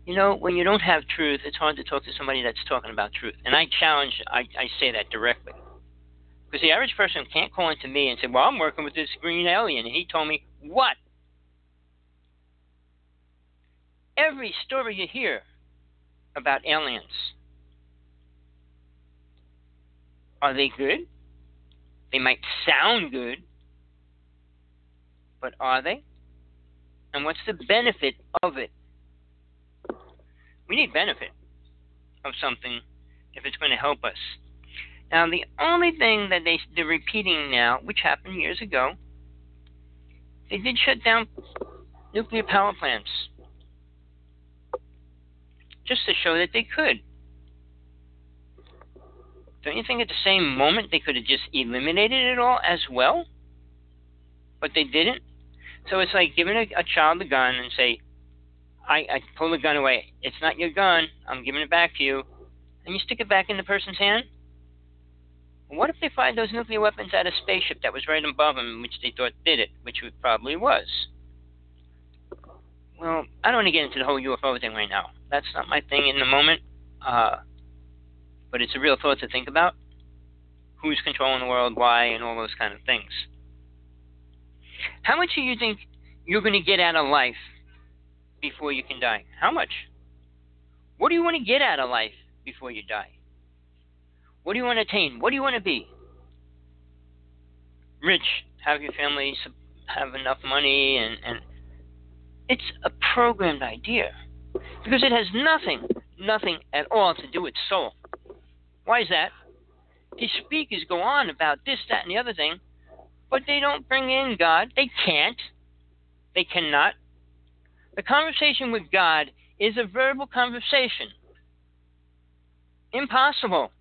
you know, when you don't have truth, it's hard to talk to somebody that's talking about truth. And I challenge, I, I say that directly. Because the average person can't call into me and say, Well, I'm working with this green alien, and he told me what? Every story you hear about aliens Are they good? They might sound good, but are they? And what's the benefit of it? We need benefit of something if it's going to help us. Now, the only thing that they, they're repeating now, which happened years ago, they did shut down nuclear power plants just to show that they could. Don't you think at the same moment they could have just eliminated it all as well? But they didn't. So it's like giving a, a child a gun and say, I, I pull the gun away. It's not your gun. I'm giving it back to you. And you stick it back in the person's hand. What if they fired those nuclear weapons at a spaceship that was right above them, which they thought did it, which it probably was? Well, I don't want to get into the whole UFO thing right now. That's not my thing in the moment. Uh, but it's a real thought to think about. Who's controlling the world, why, and all those kind of things. How much do you think you're going to get out of life before you can die? How much? What do you want to get out of life before you die? What do you want to attain? What do you want to be? Rich, have your family have enough money, and, and it's a programmed idea because it has nothing, nothing at all to do with soul. Why is that? These speakers go on about this, that, and the other thing, but they don't bring in God. They can't. They cannot. The conversation with God is a verbal conversation. Impossible.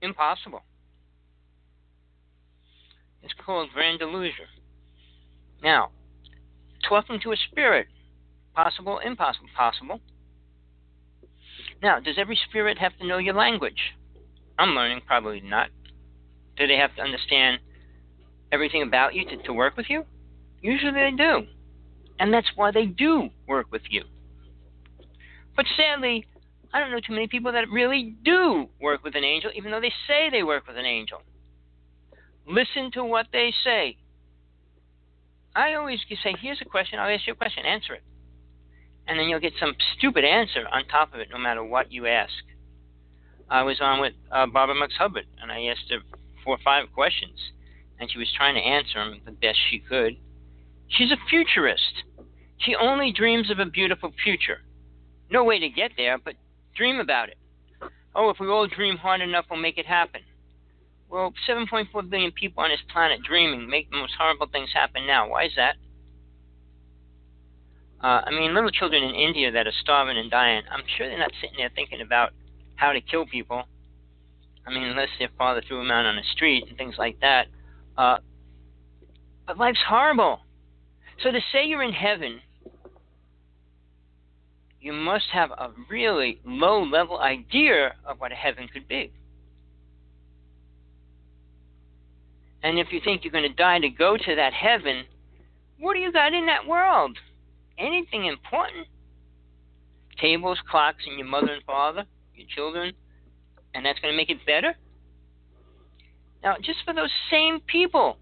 Impossible. It's called grand delusion. Now, talking to a spirit, possible, impossible, possible. Now, does every spirit have to know your language? I'm learning, probably not. Do they have to understand everything about you to, to work with you? Usually they do. And that's why they do work with you. But sadly, I don't know too many people that really do work with an angel, even though they say they work with an angel. Listen to what they say. I always say, here's a question, I'll ask you a question, answer it and then you'll get some stupid answer on top of it, no matter what you ask. I was on with uh, Barbara Marx Hubbard, and I asked her four or five questions, and she was trying to answer them the best she could. She's a futurist. She only dreams of a beautiful future. No way to get there, but dream about it. Oh, if we all dream hard enough, we'll make it happen. Well, 7.4 billion people on this planet dreaming make the most horrible things happen now. Why is that? Uh, I mean, little children in India that are starving and dying, I'm sure they're not sitting there thinking about how to kill people. I mean, unless their father threw them out on the street and things like that. Uh, but life's horrible. So to say you're in heaven, you must have a really low level idea of what a heaven could be. And if you think you're going to die to go to that heaven, what do you got in that world? Anything important? Tables, clocks, and your mother and father, your children, and that's going to make it better? Now, just for those same people,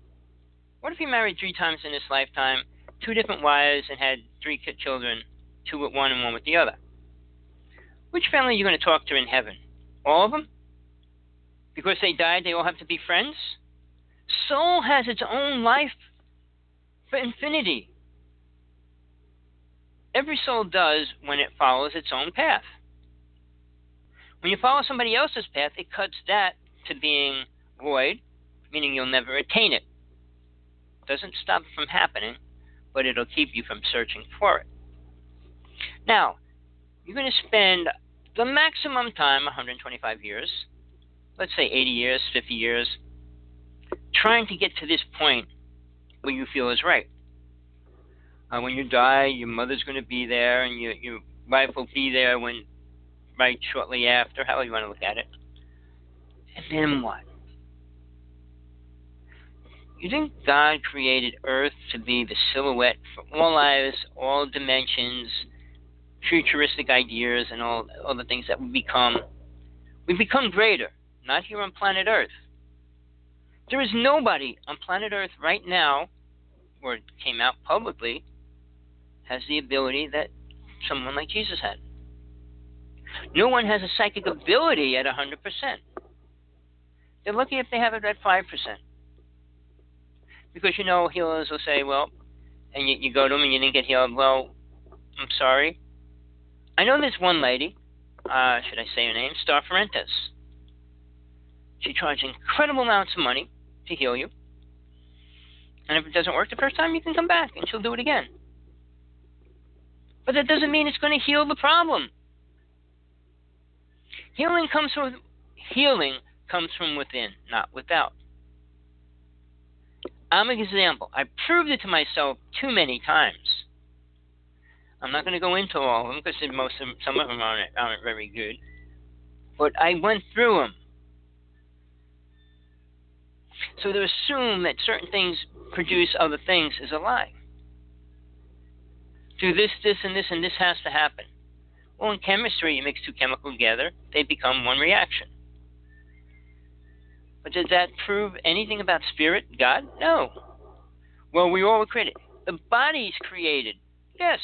what if he married three times in this lifetime, two different wives, and had three children, two with one and one with the other? Which family are you going to talk to in heaven? All of them? Because they died, they all have to be friends? Soul has its own life for infinity. Every soul does when it follows its own path. When you follow somebody else's path, it cuts that to being void, meaning you'll never attain it. it doesn't stop from happening, but it'll keep you from searching for it. Now, you're going to spend the maximum time, 125 years, let's say 80 years, 50 years, trying to get to this point where you feel is right. Uh, when you die, your mother's going to be there, and your your wife will be there when right shortly after, however you want to look at it. And then what? You think God created Earth to be the silhouette for all lives, all dimensions, futuristic ideas, and all all the things that we become? We become greater, not here on planet Earth. There is nobody on planet Earth right now, or it came out publicly, has the ability that someone like Jesus had. No one has a psychic ability at 100%. They're lucky if they have it at 5%. Because, you know, healers will say, well, and you, you go to them and you didn't get healed. Well, I'm sorry. I know there's one lady, uh, should I say her name? Star Ferentes. She charges incredible amounts of money to heal you. And if it doesn't work the first time, you can come back and she'll do it again. But that doesn't mean it's going to heal the problem. Healing comes from healing comes from within, not without. I'm an example. I proved it to myself too many times. I'm not going to go into all of them because most of some of them aren't, aren't very good. But I went through them. So to assume that certain things produce other things is a lie. Do this, this, and this, and this has to happen. Well, in chemistry, you mix two chemicals together, they become one reaction. But does that prove anything about spirit, God? No. Well, we all were created. The body's created. Yes.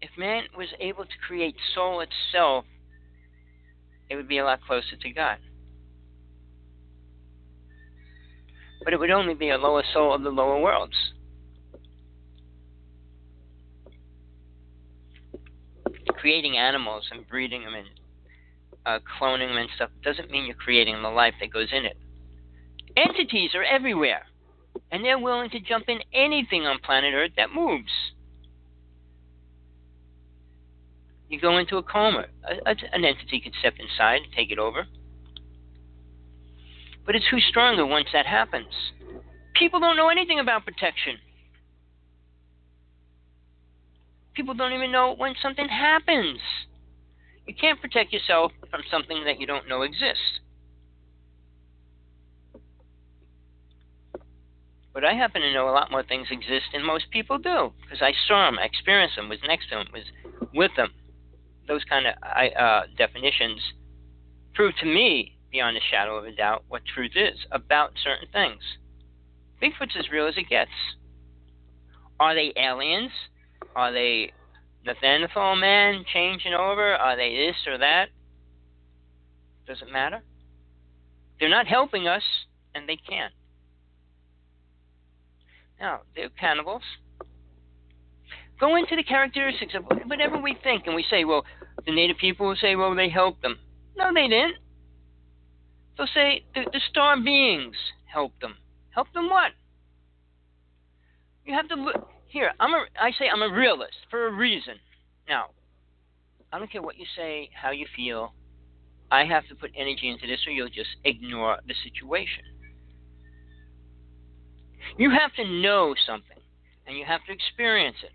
If man was able to create soul itself, it would be a lot closer to God. but it would only be a lower soul of the lower worlds. Creating animals and breeding them and uh, cloning them and stuff doesn't mean you're creating the life that goes in it. Entities are everywhere, and they're willing to jump in anything on planet Earth that moves. You go into a coma, a, a, an entity could step inside and take it over. But it's who's stronger once that happens. People don't know anything about protection. People don't even know when something happens. You can't protect yourself from something that you don't know exists. But I happen to know a lot more things exist than most people do because I saw them, I experienced them, was next to them, was with them. Those kind of uh, definitions prove to me beyond a shadow of a doubt what truth is about certain things. Bigfoot's as real as it gets. Are they aliens? Are they Neanderthal men changing over? Are they this or that? Does it matter. They're not helping us, and they can't. Now, they're cannibals. Go into the characteristics of whatever we think, and we say, well, the native people will say, well, they helped them. No, they didn't. They'll say the, the star beings helped them. Help them what? You have to look here. I'm a. I say I'm a realist for a reason. Now, I don't care what you say, how you feel. I have to put energy into this, or you'll just ignore the situation. You have to know something, and you have to experience it.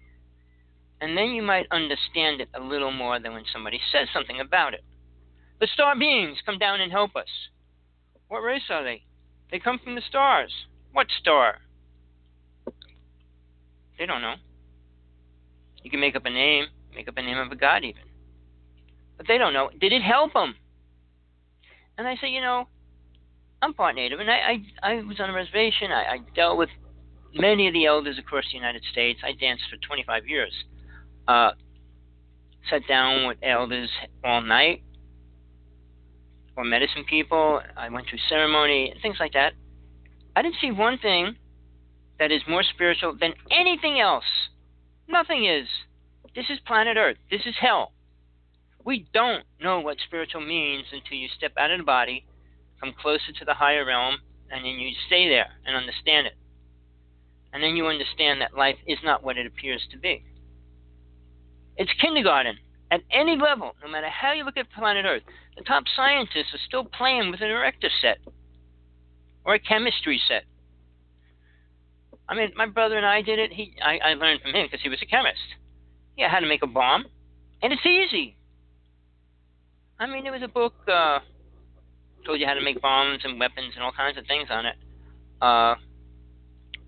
And then you might understand it a little more than when somebody says something about it. The star beings come down and help us. What race are they? They come from the stars. What star? They don't know. You can make up a name, make up a name of a god even. But they don't know. Did it help them? And I say, you know, I'm part Native, and I I, I was on a reservation. I, I dealt with many of the elders across the United States. I danced for 25 years. Uh, sat down with elders all night, or medicine people. I went through ceremony, things like that. I didn't see one thing that is more spiritual than anything else. Nothing is. This is planet Earth. This is hell. We don't know what spiritual means until you step out of the body, come closer to the higher realm, and then you stay there and understand it. And then you understand that life is not what it appears to be. It's kindergarten at any level, no matter how you look at planet Earth. The top scientists are still playing with an erector set or a chemistry set. I mean, my brother and I did it. He, I, I learned from him because he was a chemist. Yeah, how to make a bomb, and it's easy. I mean, there was a book uh, told you how to make bombs and weapons and all kinds of things on it. Uh,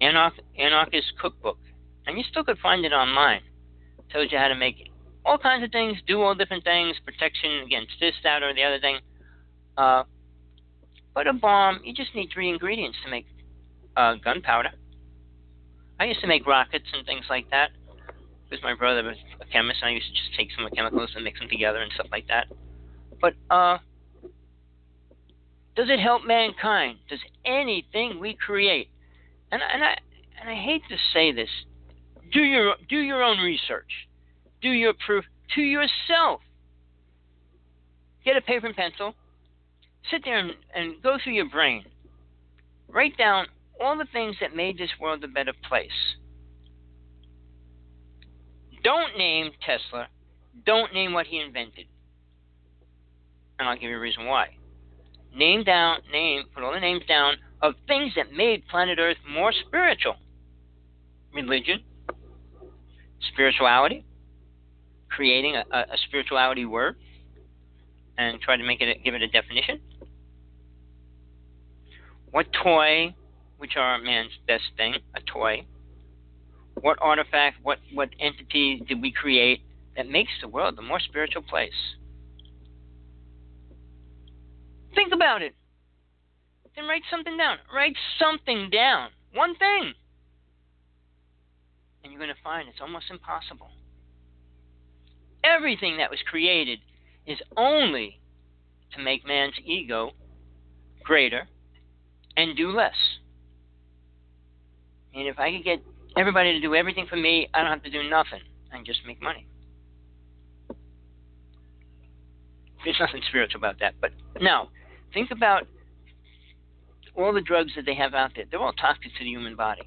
Anarch- Anarchist Cookbook, and you still could find it online. Tells you how to make all kinds of things, do all different things, protection against this, that, or the other thing. Uh, but a bomb, you just need three ingredients to make uh, gunpowder. I used to make rockets and things like that because my brother was a chemist, and I used to just take some chemicals and mix them together and stuff like that. But uh, does it help mankind? Does anything we create, and and I and I hate to say this, do your do your own research, do your proof to yourself. Get a paper and pencil, sit there and, and go through your brain. Write down all the things that made this world a better place. Don't name Tesla. Don't name what he invented and I'll give you a reason why. Name down, name, put all the names down of things that made planet Earth more spiritual. Religion, spirituality, creating a, a spirituality word, and try to make it, give it a definition. What toy, which are man's best thing, a toy. What artifact, what what entity did we create that makes the world a more spiritual place? Think about it. Then write something down. Write something down. One thing. And you're going to find it's almost impossible. Everything that was created is only to make man's ego greater and do less. And if I could get everybody to do everything for me, I don't have to do nothing and just make money. There's nothing spiritual about that. But now, Think about all the drugs that they have out there. They're all toxic to the human body.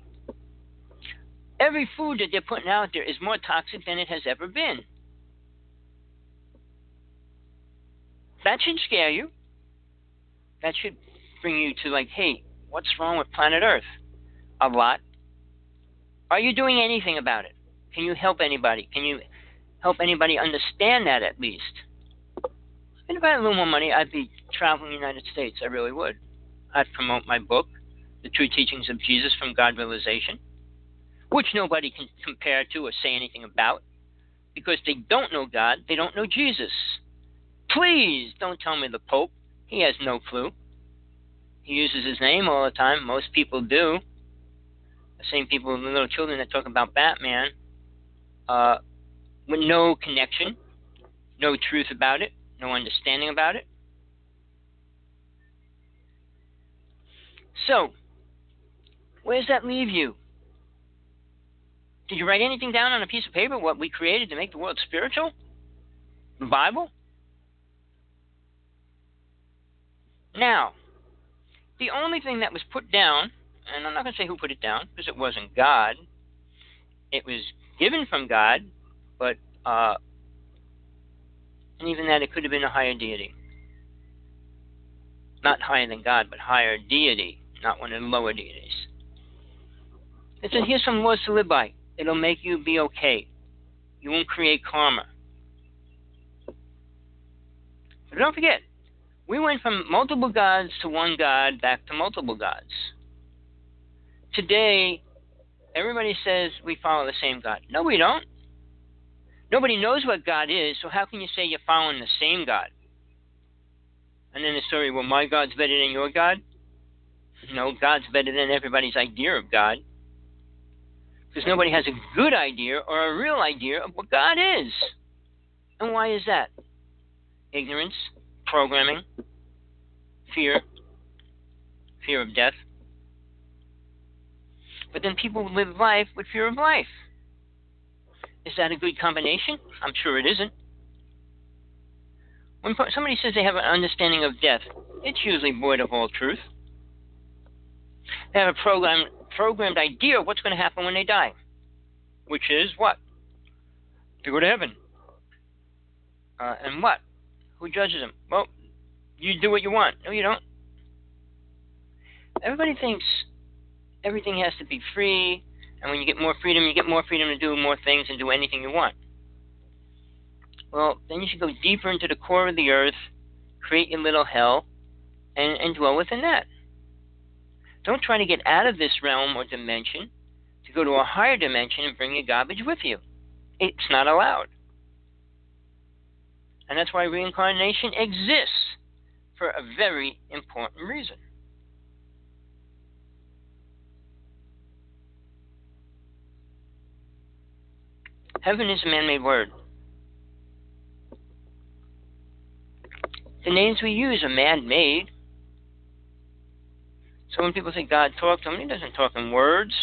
Every food that they're putting out there is more toxic than it has ever been. That should scare you. That should bring you to, like, hey, what's wrong with planet Earth? A lot. Are you doing anything about it? Can you help anybody? Can you help anybody understand that at least? And if I had a little more money, I'd be traveling the United States. I really would. I'd promote my book, The True Teachings of Jesus from God Realization, which nobody can compare to or say anything about because they don't know God, they don't know Jesus. Please don't tell me the Pope. He has no clue. He uses his name all the time. Most people do. The same people, the little children that talk about Batman, uh, with no connection, no truth about it no understanding about it. So, where does that leave you? Did you write anything down on a piece of paper what we created to make the world spiritual? The Bible? Now, the only thing that was put down, and I'm not going to say who put it down because it wasn't God. It was given from God, but uh, and even that it could have been a higher deity. Not higher than God, but higher deity, not one of the lower deities. It said, here's some laws to live by. It'll make you be okay. You won't create karma. But don't forget, we went from multiple gods to one god back to multiple gods. Today, everybody says we follow the same God. No, we don't. Nobody knows what God is, so how can you say you're following the same God? And then the story, well, my God's better than your God? No, God's better than everybody's idea of God. Because nobody has a good idea or a real idea of what God is. And why is that? Ignorance, programming, fear, fear of death. But then people live life with fear of life. Is that a good combination? I'm sure it isn't. When somebody says they have an understanding of death, it's usually void of all truth. They have a program, programmed idea of what's going to happen when they die, which is what? To go to heaven. Uh, and what? Who judges them? Well, you do what you want. No, you don't. Everybody thinks everything has to be free, and when you get more freedom, you get more freedom to do more things and do anything you want. Well, then you should go deeper into the core of the earth, create your little hell, and, and dwell within that. Don't try to get out of this realm or dimension to go to a higher dimension and bring your garbage with you. It's not allowed. And that's why reincarnation exists for a very important reason. Heaven is a man made word. The names we use are man made. So when people say God talked to them, he doesn't talk in words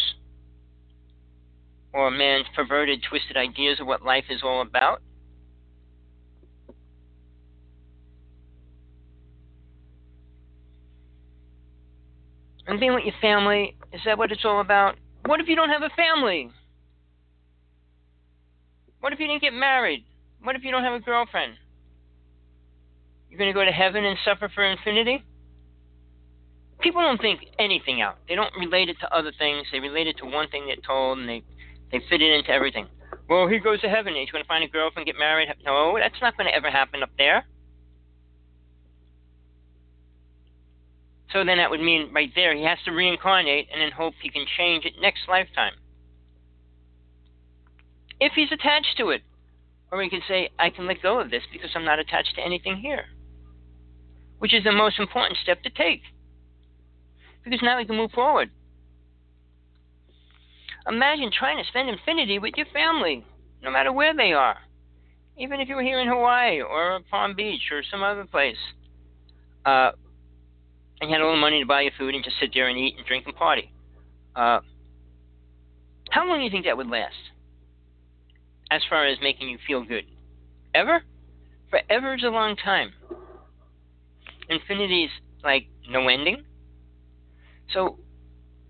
or man's perverted, twisted ideas of what life is all about. And being with your family, is that what it's all about? What if you don't have a family? What if you didn't get married? What if you don't have a girlfriend? You're going to go to heaven and suffer for infinity? People don't think anything out. They don't relate it to other things. They relate it to one thing they're told, and they, they fit it into everything. Well, he goes to heaven. He's going to find a girlfriend, get married. No, that's not going to ever happen up there. So then that would mean right there he has to reincarnate and then hope he can change it next lifetime. If he's attached to it. Or he can say, I can let go of this because I'm not attached to anything here. Which is the most important step to take. Because now he can move forward. Imagine trying to spend infinity with your family, no matter where they are. Even if you were here in Hawaii or Palm Beach or some other place. Uh, and you had all the money to buy your food and just sit there and eat and drink and party. Uh, how long do you think that would last? As far as making you feel good? Ever? Forever is a long time. Infinity is like no ending. So,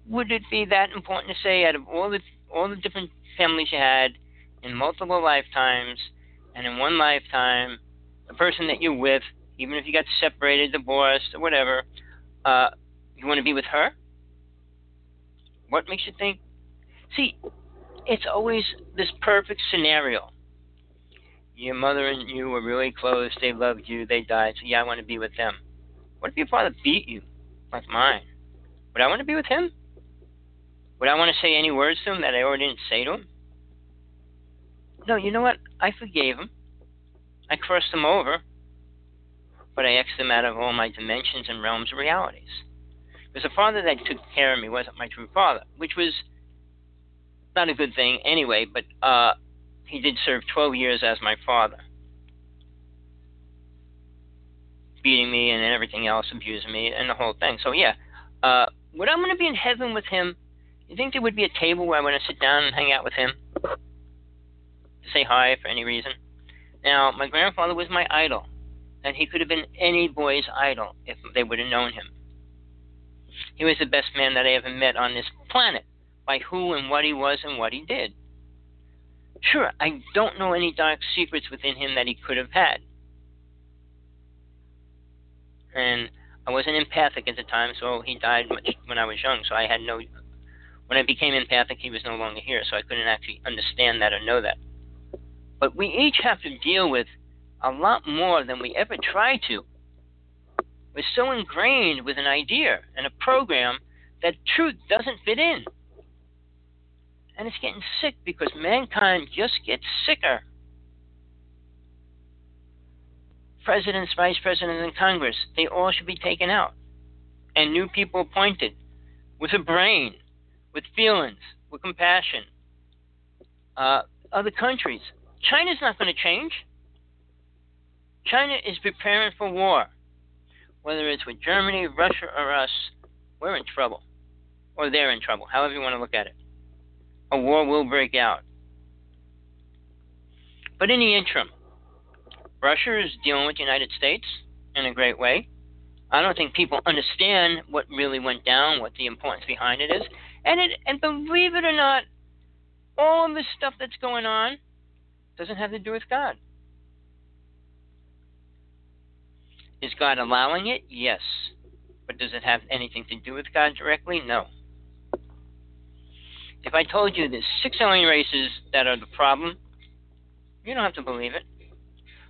would it be that important to say, out of all the all the different families you had in multiple lifetimes, and in one lifetime, the person that you're with, even if you got separated, divorced, or whatever, uh, you want to be with her? What makes you think? See, it's always this perfect scenario. Your mother and you were really close. They loved you. They died. So yeah, I want to be with them. What if your father beat you, like mine? Would I want to be with him? Would I want to say any words to him that I already didn't say to him? No, you know what? I forgave him. I crossed him over but I Xed them out of all my dimensions and realms of realities. Because the father that took care of me wasn't my true father, which was not a good thing anyway, but uh, he did serve 12 years as my father. Beating me and everything else, abusing me, and the whole thing. So, yeah, uh, would I want to be in heaven with him? You think there would be a table where I want to sit down and hang out with him? To say hi for any reason? Now, my grandfather was my idol and he could have been any boy's idol if they would have known him. He was the best man that I ever met on this planet by who and what he was and what he did. Sure, I don't know any dark secrets within him that he could have had. And I wasn't empathic at the time, so he died when I was young, so I had no. When I became empathic, he was no longer here, so I couldn't actually understand that or know that. But we each have to deal with a lot more than we ever try to. We're so ingrained with an idea and a program that truth doesn't fit in. And it's getting sick because mankind just gets sicker. Presidents, vice presidents, and Congress, they all should be taken out. And new people appointed with a brain, with feelings, with compassion. Uh, other countries. China's not going to change. China is preparing for war. Whether it's with Germany, Russia, or us, we're in trouble. Or they're in trouble, however you want to look at it. A war will break out. But in the interim, Russia is dealing with the United States in a great way. I don't think people understand what really went down, what the importance behind it is. And it and believe it or not, all of this stuff that's going on doesn't have to do with God. Is God allowing it? Yes. But does it have anything to do with God directly? No. If I told you there's six alien races that are the problem, you don't have to believe it.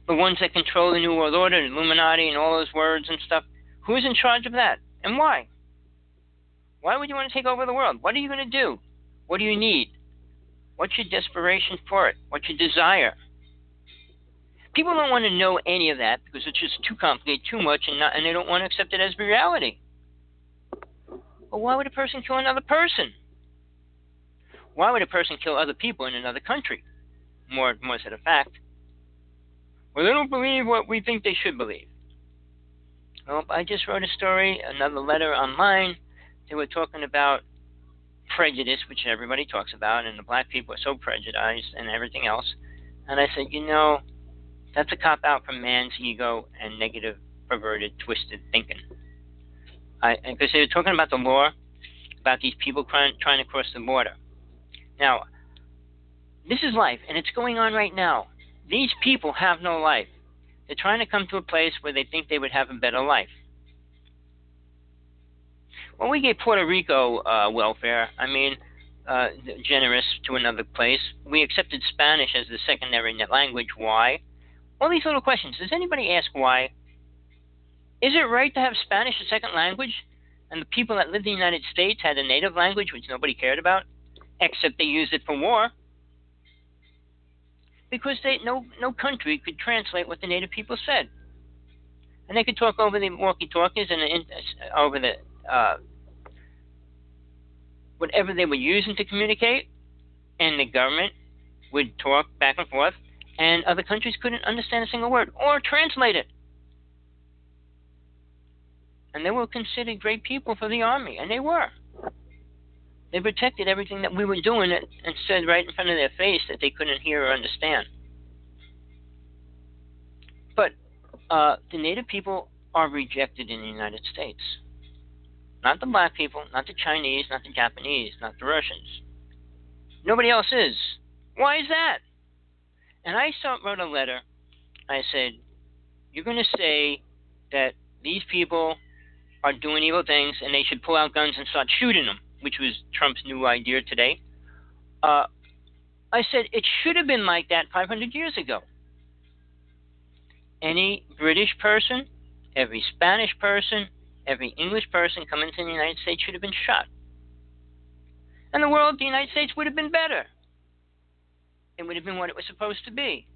The ones that control the New World Order, Illuminati, and all those words and stuff, who's in charge of that? And why? Why would you want to take over the world? What are you going to do? What do you need? What's your desperation for it? What's your desire? People don't want to know any of that because it's just too complicated, too much, and, not, and they don't want to accept it as reality. But why would a person kill another person? Why would a person kill other people in another country? More, more to the fact. Well, they don't believe what we think they should believe. Well, I just wrote a story, another letter online. They were talking about prejudice, which everybody talks about, and the black people are so prejudiced and everything else. And I said, you know, that's a cop out from man's ego and negative, perverted, twisted thinking. Because they were talking about the law, about these people trying, trying to cross the border. Now, this is life, and it's going on right now. These people have no life. They're trying to come to a place where they think they would have a better life. When we gave Puerto Rico uh, welfare, I mean, uh, generous to another place, we accepted Spanish as the secondary language. Why? All these little questions. Does anybody ask why? Is it right to have Spanish as second language, and the people that lived in the United States had a native language which nobody cared about, except they use it for war? Because they, no, no country could translate what the native people said. And they could talk over the walkie-talkies and the, over the uh, whatever they were using to communicate, and the government would talk back and forth, and other countries couldn't understand a single word or translate it. And they were considered great people for the army, and they were. They protected everything that we were doing and said right in front of their face that they couldn't hear or understand. But uh, the native people are rejected in the United States. Not the black people, not the Chinese, not the Japanese, not the Russians. Nobody else is. Why is that? And I wrote a letter. I said, You're going to say that these people are doing evil things and they should pull out guns and start shooting them, which was Trump's new idea today. Uh, I said, It should have been like that 500 years ago. Any British person, every Spanish person, every English person coming to the United States should have been shot. And the world, the United States, would have been better it would have been what it was supposed to be.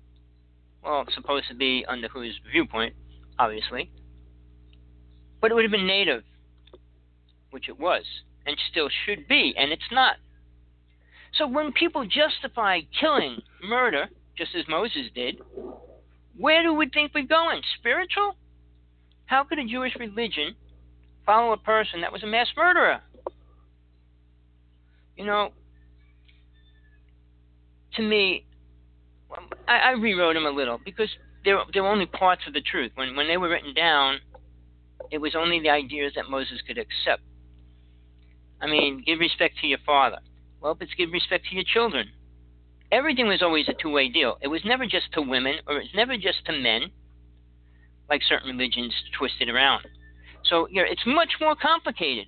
Well, supposed to be under whose viewpoint, obviously. But it would have been native, which it was, and still should be, and it's not. So when people justify killing, murder, just as Moses did, where do we think we're going? Spiritual? How could a Jewish religion follow a person that was a mass murderer? You know, to me, I, I rewrote them a little because they're they're only parts of the truth. When when they were written down, it was only the ideas that Moses could accept. I mean, give respect to your father. Well, it's give respect to your children. Everything was always a two way deal. It was never just to women or it was never just to men, like certain religions twisted around. So you know, it's much more complicated.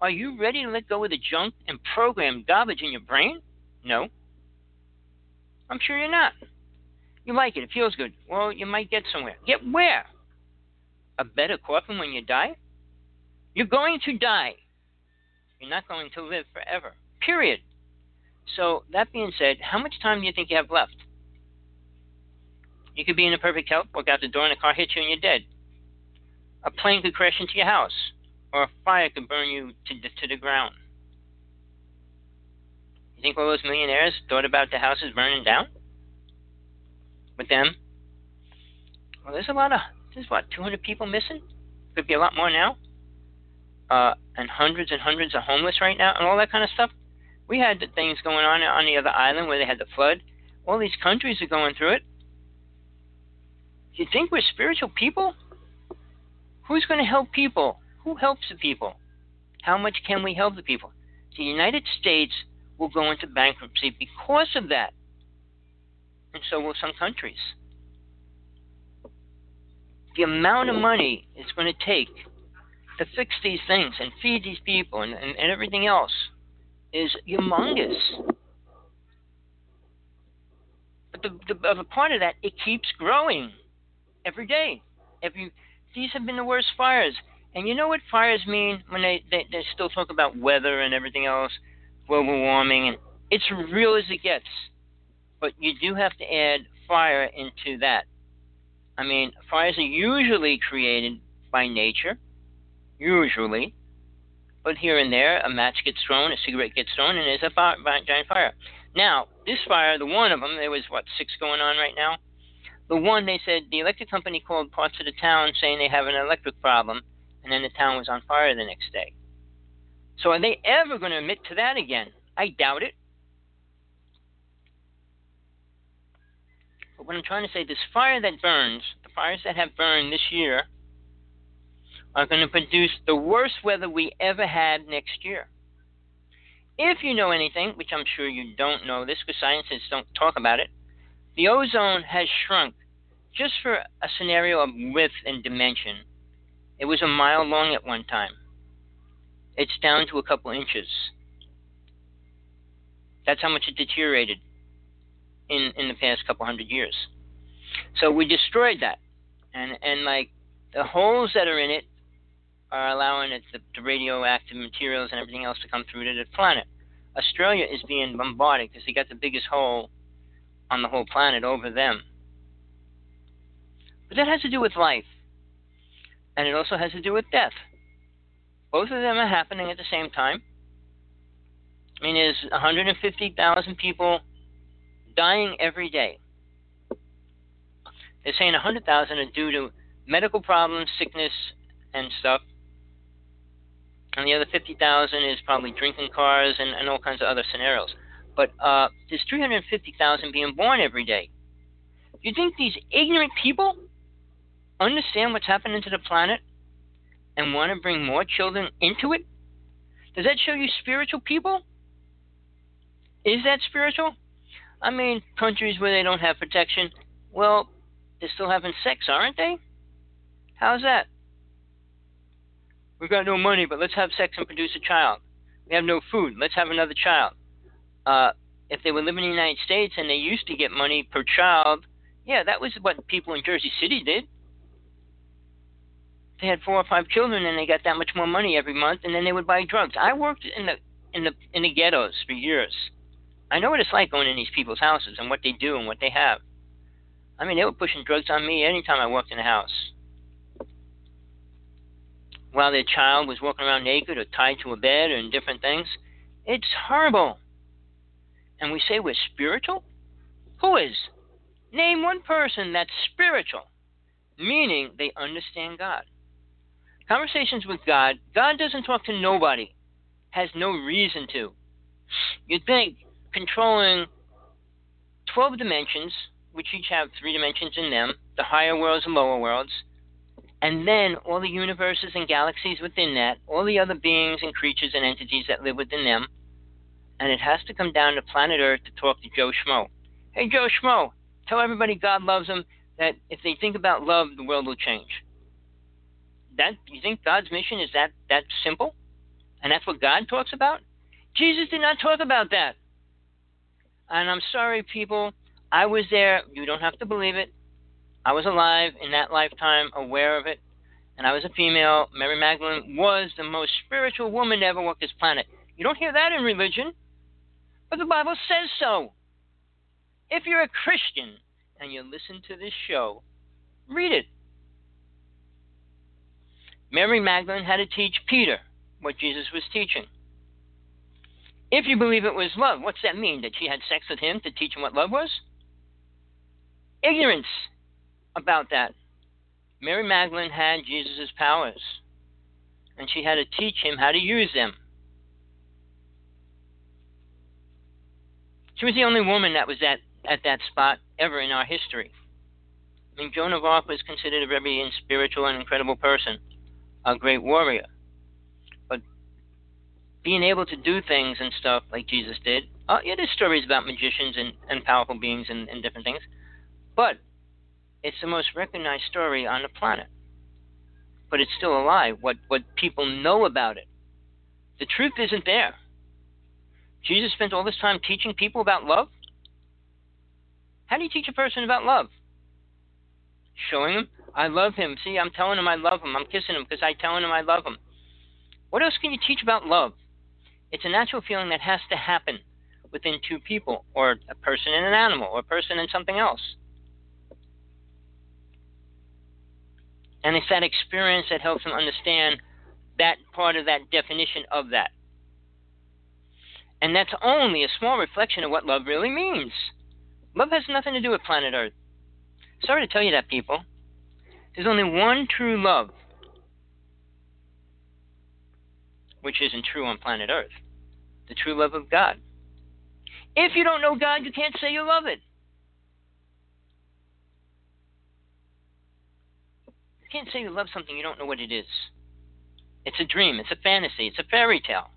Are you ready to let go of the junk and program garbage in your brain? No. I'm sure you're not. You like it, it feels good. Well, you might get somewhere. Get where? A better coffin when you die? You're going to die. You're not going to live forever. Period. So, that being said, how much time do you think you have left? You could be in a perfect health, walk out the door, and a car hits you and you're dead. A plane could crash into your house, or a fire could burn you to the, to the ground. You think all those millionaires thought about the houses burning down? With them? Well, there's a lot of, there's what, 200 people missing? Could be a lot more now. Uh, and hundreds and hundreds of homeless right now, and all that kind of stuff. We had the things going on on the other island where they had the flood. All these countries are going through it. You think we're spiritual people? Who's going to help people? Who helps the people? How much can we help the people? The United States will go into bankruptcy because of that. And so will some countries. The amount of money it's going to take to fix these things and feed these people and, and, and everything else is humongous. But the, the other part of that, it keeps growing every day. Every these have been the worst fires. And you know what fires mean when they, they, they still talk about weather and everything else, global warming, and it's real as it gets. But you do have to add fire into that. I mean, fires are usually created by nature, usually, but here and there, a match gets thrown, a cigarette gets thrown, and there's a fire, giant fire. Now, this fire, the one of them, there was what six going on right now. The one they said the electric company called parts of the town saying they have an electric problem, and then the town was on fire the next day. So are they ever going to admit to that again? I doubt it. But what I'm trying to say, this fire that burns, the fires that have burned this year, are going to produce the worst weather we ever had next year. If you know anything, which I'm sure you don't know this because scientists don't talk about it, the ozone has shrunk just for a scenario of width and dimension. It was a mile long at one time. It's down to a couple inches. That's how much it deteriorated in, in the past couple hundred years. So we destroyed that. And, and like the holes that are in it are allowing it, the, the radioactive materials and everything else to come through to the planet. Australia is being bombarded because they got the biggest hole on the whole planet over them. But that has to do with life. And it also has to do with death. Both of them are happening at the same time. I mean, there's 150,000 people dying every day. They're saying 100,000 are due to medical problems, sickness, and stuff and the other 50,000 is probably drinking cars and, and all kinds of other scenarios. But uh, there's 350,000 being born every day. You think these ignorant people understand what's happening to the planet and want to bring more children into it? Does that show you spiritual people? Is that spiritual? I mean, countries where they don't have protection, well, they're still having sex, aren't they? How's that? We've got no money, but let's have sex and produce a child. We have no food. Let's have another child. Uh, if they were living in the United States and they used to get money per child, yeah, that was what people in Jersey City did. They had four or five children and they got that much more money every month, and then they would buy drugs. I worked in the in the in the ghettos for years. I know what it's like going in these people's houses and what they do and what they have. I mean, they were pushing drugs on me anytime I walked in the house while their child was walking around naked or tied to a bed and different things. It's horrible. And we say we're spiritual? Who is? Name one person that's spiritual, meaning they understand God. Conversations with God, God doesn't talk to nobody, has no reason to. You'd think controlling 12 dimensions, which each have three dimensions in them, the higher worlds and lower worlds, and then all the universes and galaxies within that, all the other beings and creatures and entities that live within them, and it has to come down to planet Earth to talk to Joe Schmo. Hey, Joe Schmo, tell everybody God loves them, that if they think about love, the world will change. That you think God's mission is that that simple? And that's what God talks about? Jesus did not talk about that. And I'm sorry, people. I was there. You don't have to believe it. I was alive in that lifetime, aware of it. And I was a female. Mary Magdalene was the most spiritual woman to ever walk this planet. You don't hear that in religion, but the Bible says so. If you're a Christian and you listen to this show, read it. Mary Magdalene had to teach Peter what Jesus was teaching. If you believe it was love, what's that mean? That she had sex with him to teach him what love was? Ignorance about that. Mary Magdalene had Jesus' powers, and she had to teach him how to use them. She was the only woman that was at, at that spot ever in our history. I mean, Joan of Arc was considered a very spiritual and incredible person, a great warrior. But being able to do things and stuff like Jesus did, uh, yeah, there's stories about magicians and, and powerful beings and, and different things, but it's the most recognized story on the planet. But it's still a lie. What what people know about it, the truth isn't there. Jesus spent all this time teaching people about love? How do you teach a person about love? Showing him, I love him. See, I'm telling him I love him. I'm kissing him because I'm telling him I love him. What else can you teach about love? It's a natural feeling that has to happen within two people, or a person and an animal, or a person and something else. And it's that experience that helps them understand that part of that definition of that. And that's only a small reflection of what love really means. Love has nothing to do with planet Earth. Sorry to tell you that, people. There's only one true love, which isn't true on planet Earth the true love of God. If you don't know God, you can't say you love it. Can't say you love something you don't know what it is. It's a dream, it's a fantasy, it's a fairy tale.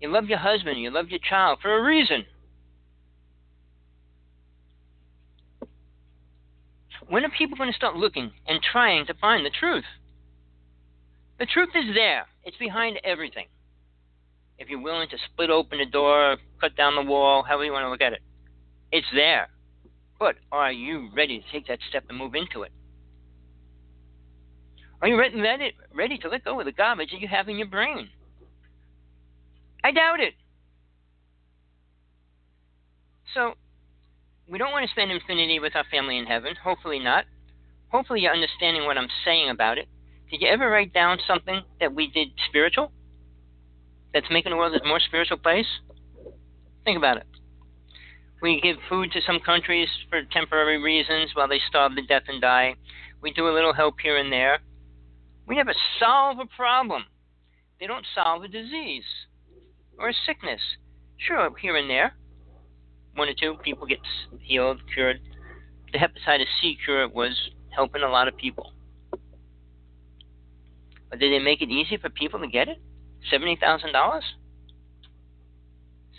You love your husband, you love your child for a reason. When are people going to start looking and trying to find the truth? The truth is there, it's behind everything. If you're willing to split open the door, cut down the wall, however you want to look at it, it's there. But are you ready to take that step and move into it? Are you ready, ready to let go of the garbage that you have in your brain? I doubt it. So, we don't want to spend infinity with our family in heaven. Hopefully not. Hopefully you're understanding what I'm saying about it. Did you ever write down something that we did spiritual? That's making the world a more spiritual place? Think about it. We give food to some countries for temporary reasons while they starve to death and die. We do a little help here and there. We never solve a problem. They don't solve a disease or a sickness. Sure, here and there, one or two people get healed, cured. The hepatitis C cure was helping a lot of people. But did they make it easy for people to get it? Seventy thousand dollars?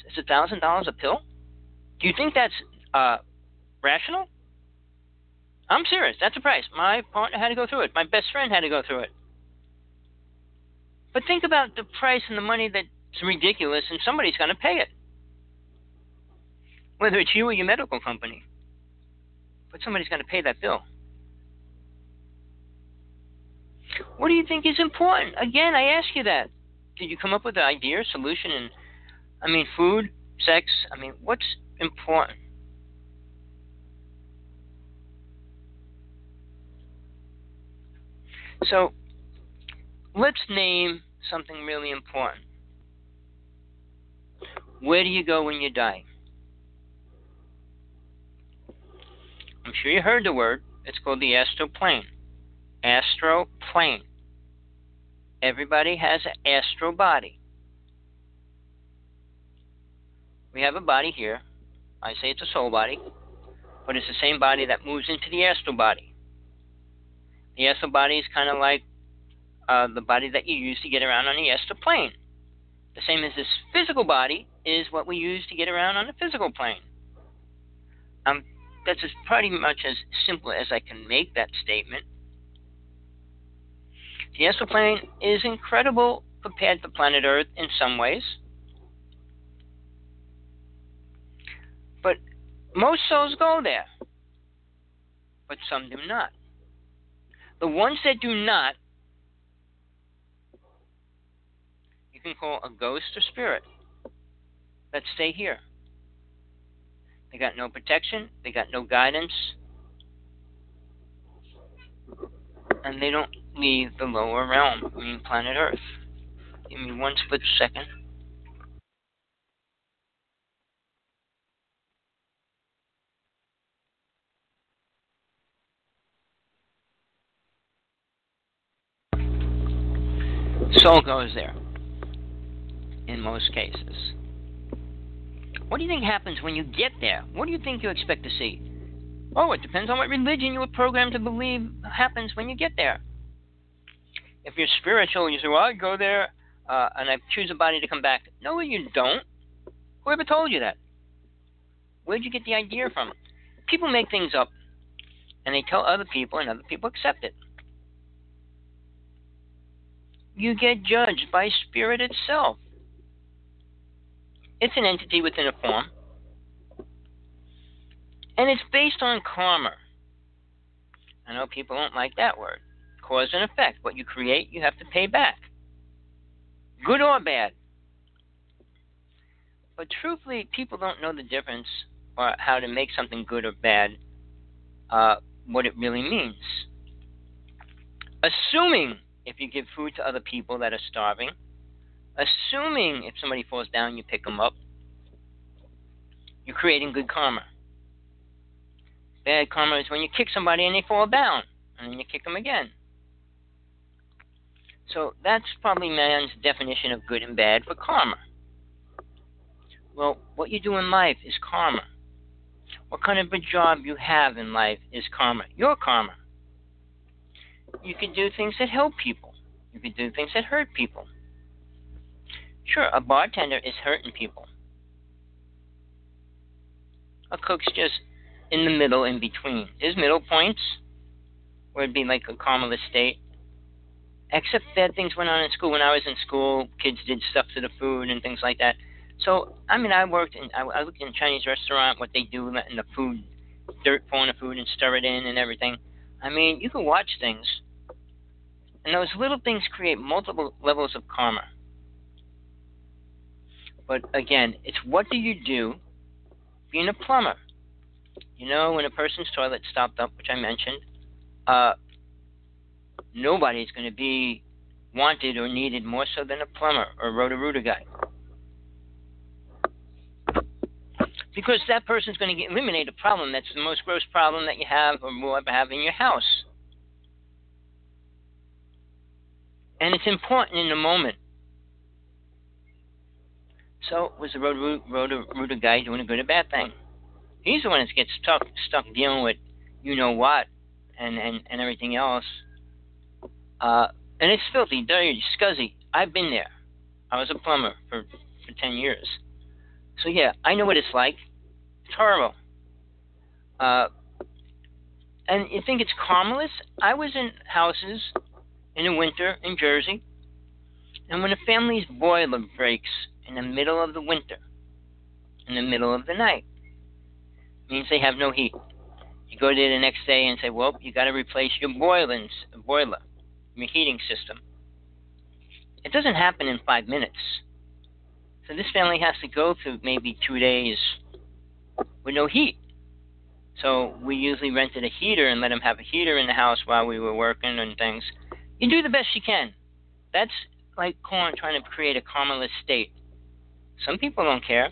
Is a pill? Do you think that's uh, rational? I'm serious. That's a price. My partner had to go through it. My best friend had to go through it. But think about the price and the money that's ridiculous, and somebody's going to pay it. Whether it's you or your medical company. But somebody's going to pay that bill. What do you think is important? Again, I ask you that. Did you come up with an idea, solution, and I mean, food, sex? I mean, what's important? So, let's name something really important. Where do you go when you die? I'm sure you heard the word. It's called the astral plane. Astral plane. Everybody has an astral body. We have a body here. I say it's a soul body, but it's the same body that moves into the astral body. The astral body is kind of like uh, the body that you use to get around on the astral plane. The same as this physical body is what we use to get around on the physical plane. Um, that's as pretty much as simple as I can make that statement. The astral plane is incredible compared to planet Earth in some ways. But most souls go there, but some do not. The ones that do not, you can call a ghost or spirit that stay here. They got no protection, they got no guidance, and they don't leave the lower realm, I mean planet Earth. Give me one split second. Soul goes there in most cases. What do you think happens when you get there? What do you think you expect to see? Oh, it depends on what religion you were programmed to believe happens when you get there. If you're spiritual, you say, well, I go there uh, and I choose a body to come back. No, you don't. Whoever told you that? Where'd you get the idea from? People make things up and they tell other people, and other people accept it you get judged by spirit itself. It's an entity within a form. And it's based on karma. I know people don't like that word. Cause and effect. What you create, you have to pay back. Good or bad. But truthfully, people don't know the difference or how to make something good or bad, uh, what it really means. Assuming if you give food to other people that are starving, assuming if somebody falls down, you pick them up, you're creating good karma. Bad karma is when you kick somebody and they fall down, and then you kick them again. So that's probably man's definition of good and bad for karma. Well, what you do in life is karma. What kind of a job you have in life is karma. Your karma. You can do things that help people. You can do things that hurt people. Sure, a bartender is hurting people. A cook's just in the middle, in between. There's middle points where it'd be like a karmaless state. Except bad things went on in school. When I was in school, kids did stuff to the food and things like that. So, I mean, I worked in, I, I looked in a Chinese restaurant, what they do in the food, dirt fall in the food and stir it in and everything. I mean, you can watch things, and those little things create multiple levels of karma. But again, it's what do you do being a plumber? You know, when a person's toilet stopped up, which I mentioned, uh, nobody's going to be wanted or needed more so than a plumber or roto-rooter guy. because that person's going to eliminate a problem that's the most gross problem that you have or will ever have in your house. And it's important in the moment. So, was the road road rooter guy doing a good or bad thing? He's the one that gets stuck stuck dealing with you know what and and, and everything else. Uh, and it's filthy, dirty, scuzzy. I've been there. I was a plumber for for ten years. So yeah, I know what it's like. It's horrible. Uh, and you think it's karmaless? I was in houses in the winter in Jersey, and when a family's boiler breaks in the middle of the winter, in the middle of the night, means they have no heat. You go there the next day and say, well, you got to replace your boilings, boiler, your heating system. It doesn't happen in five minutes. So this family has to go through maybe two days with no heat. So we usually rented a heater and let them have a heater in the house while we were working and things. You do the best you can. That's like Korn trying to create a karmaless state. Some people don't care.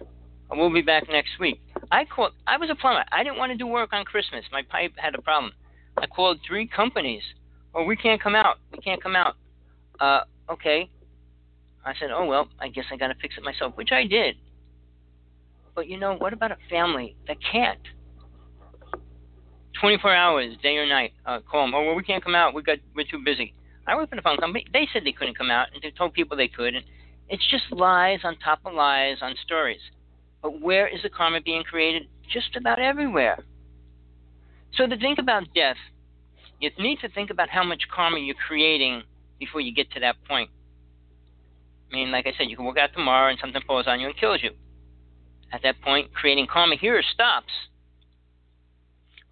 We'll be back next week. I called. I was a plumber. I didn't want to do work on Christmas. My pipe had a problem. I called three companies. Oh, we can't come out. We can't come out. Uh, okay. I said, oh, well, I guess I got to fix it myself, which I did. But you know, what about a family that can't? 24 hours, day or night. Uh, call them. Oh, well, we can't come out. We got we're too busy. I work for the phone company. They said they couldn't come out, and they told people they could. And it's just lies on top of lies on stories. But where is the karma being created? Just about everywhere. So to think about death, you need to think about how much karma you're creating before you get to that point. I mean, like I said, you can walk out tomorrow and something falls on you and kills you. At that point, creating karma here stops.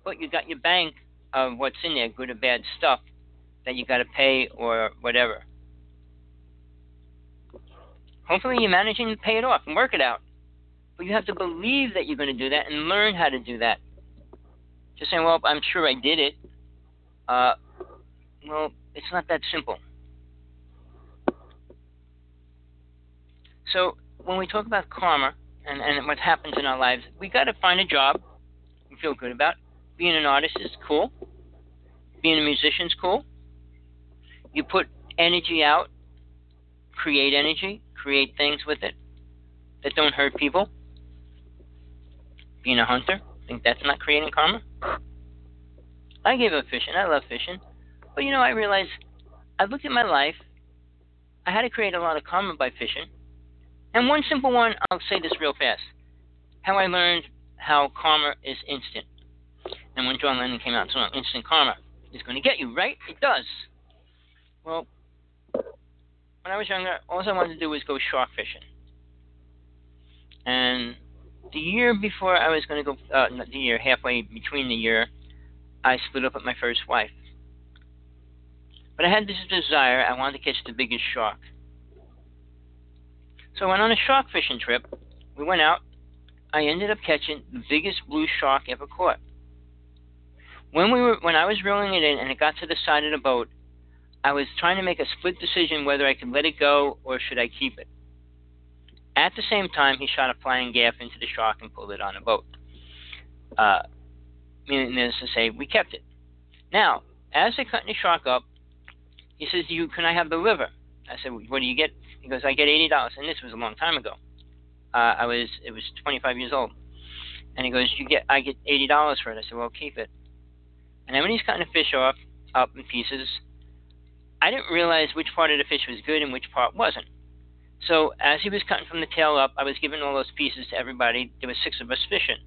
But you've got your bank of what's in there, good or bad stuff, that you've got to pay or whatever. Hopefully, you're managing to pay it off and work it out. But you have to believe that you're going to do that and learn how to do that. Just saying, well, I'm sure I did it. Uh, well, it's not that simple. So, when we talk about karma and, and what happens in our lives, we got to find a job we feel good about. Being an artist is cool. Being a musician is cool. You put energy out, create energy, create things with it that don't hurt people. Being a hunter, I think that's not creating karma? I gave up fishing. I love fishing. But you know, I realized I looked at my life. I had to create a lot of karma by fishing. And one simple one, I'll say this real fast. How I learned how karma is instant. And when John Lennon came out said, instant karma is going to get you, right? It does. Well, when I was younger, all I wanted to do was go shark fishing. And the year before I was going to go, uh, not the year, halfway between the year, I split up with my first wife. But I had this desire, I wanted to catch the biggest shark. So I went on a shark fishing trip. We went out. I ended up catching the biggest blue shark ever caught. When we were when I was reeling it in and it got to the side of the boat, I was trying to make a split decision whether I could let it go or should I keep it. At the same time, he shot a flying gaff into the shark and pulled it on a boat. Uh, meaning to say, we kept it. Now, as they're cutting the shark up, he says, "You can I have the liver?" I said, "What do you get?" He goes, "I get eighty dollars." And this was a long time ago. Uh, I was it was 25 years old, and he goes, "You get I get eighty dollars for it." I said, "Well, keep it." And then when he's cutting the fish off up in pieces, I didn't realize which part of the fish was good and which part wasn't. So as he was cutting from the tail up, I was giving all those pieces to everybody. There were six of us fishing.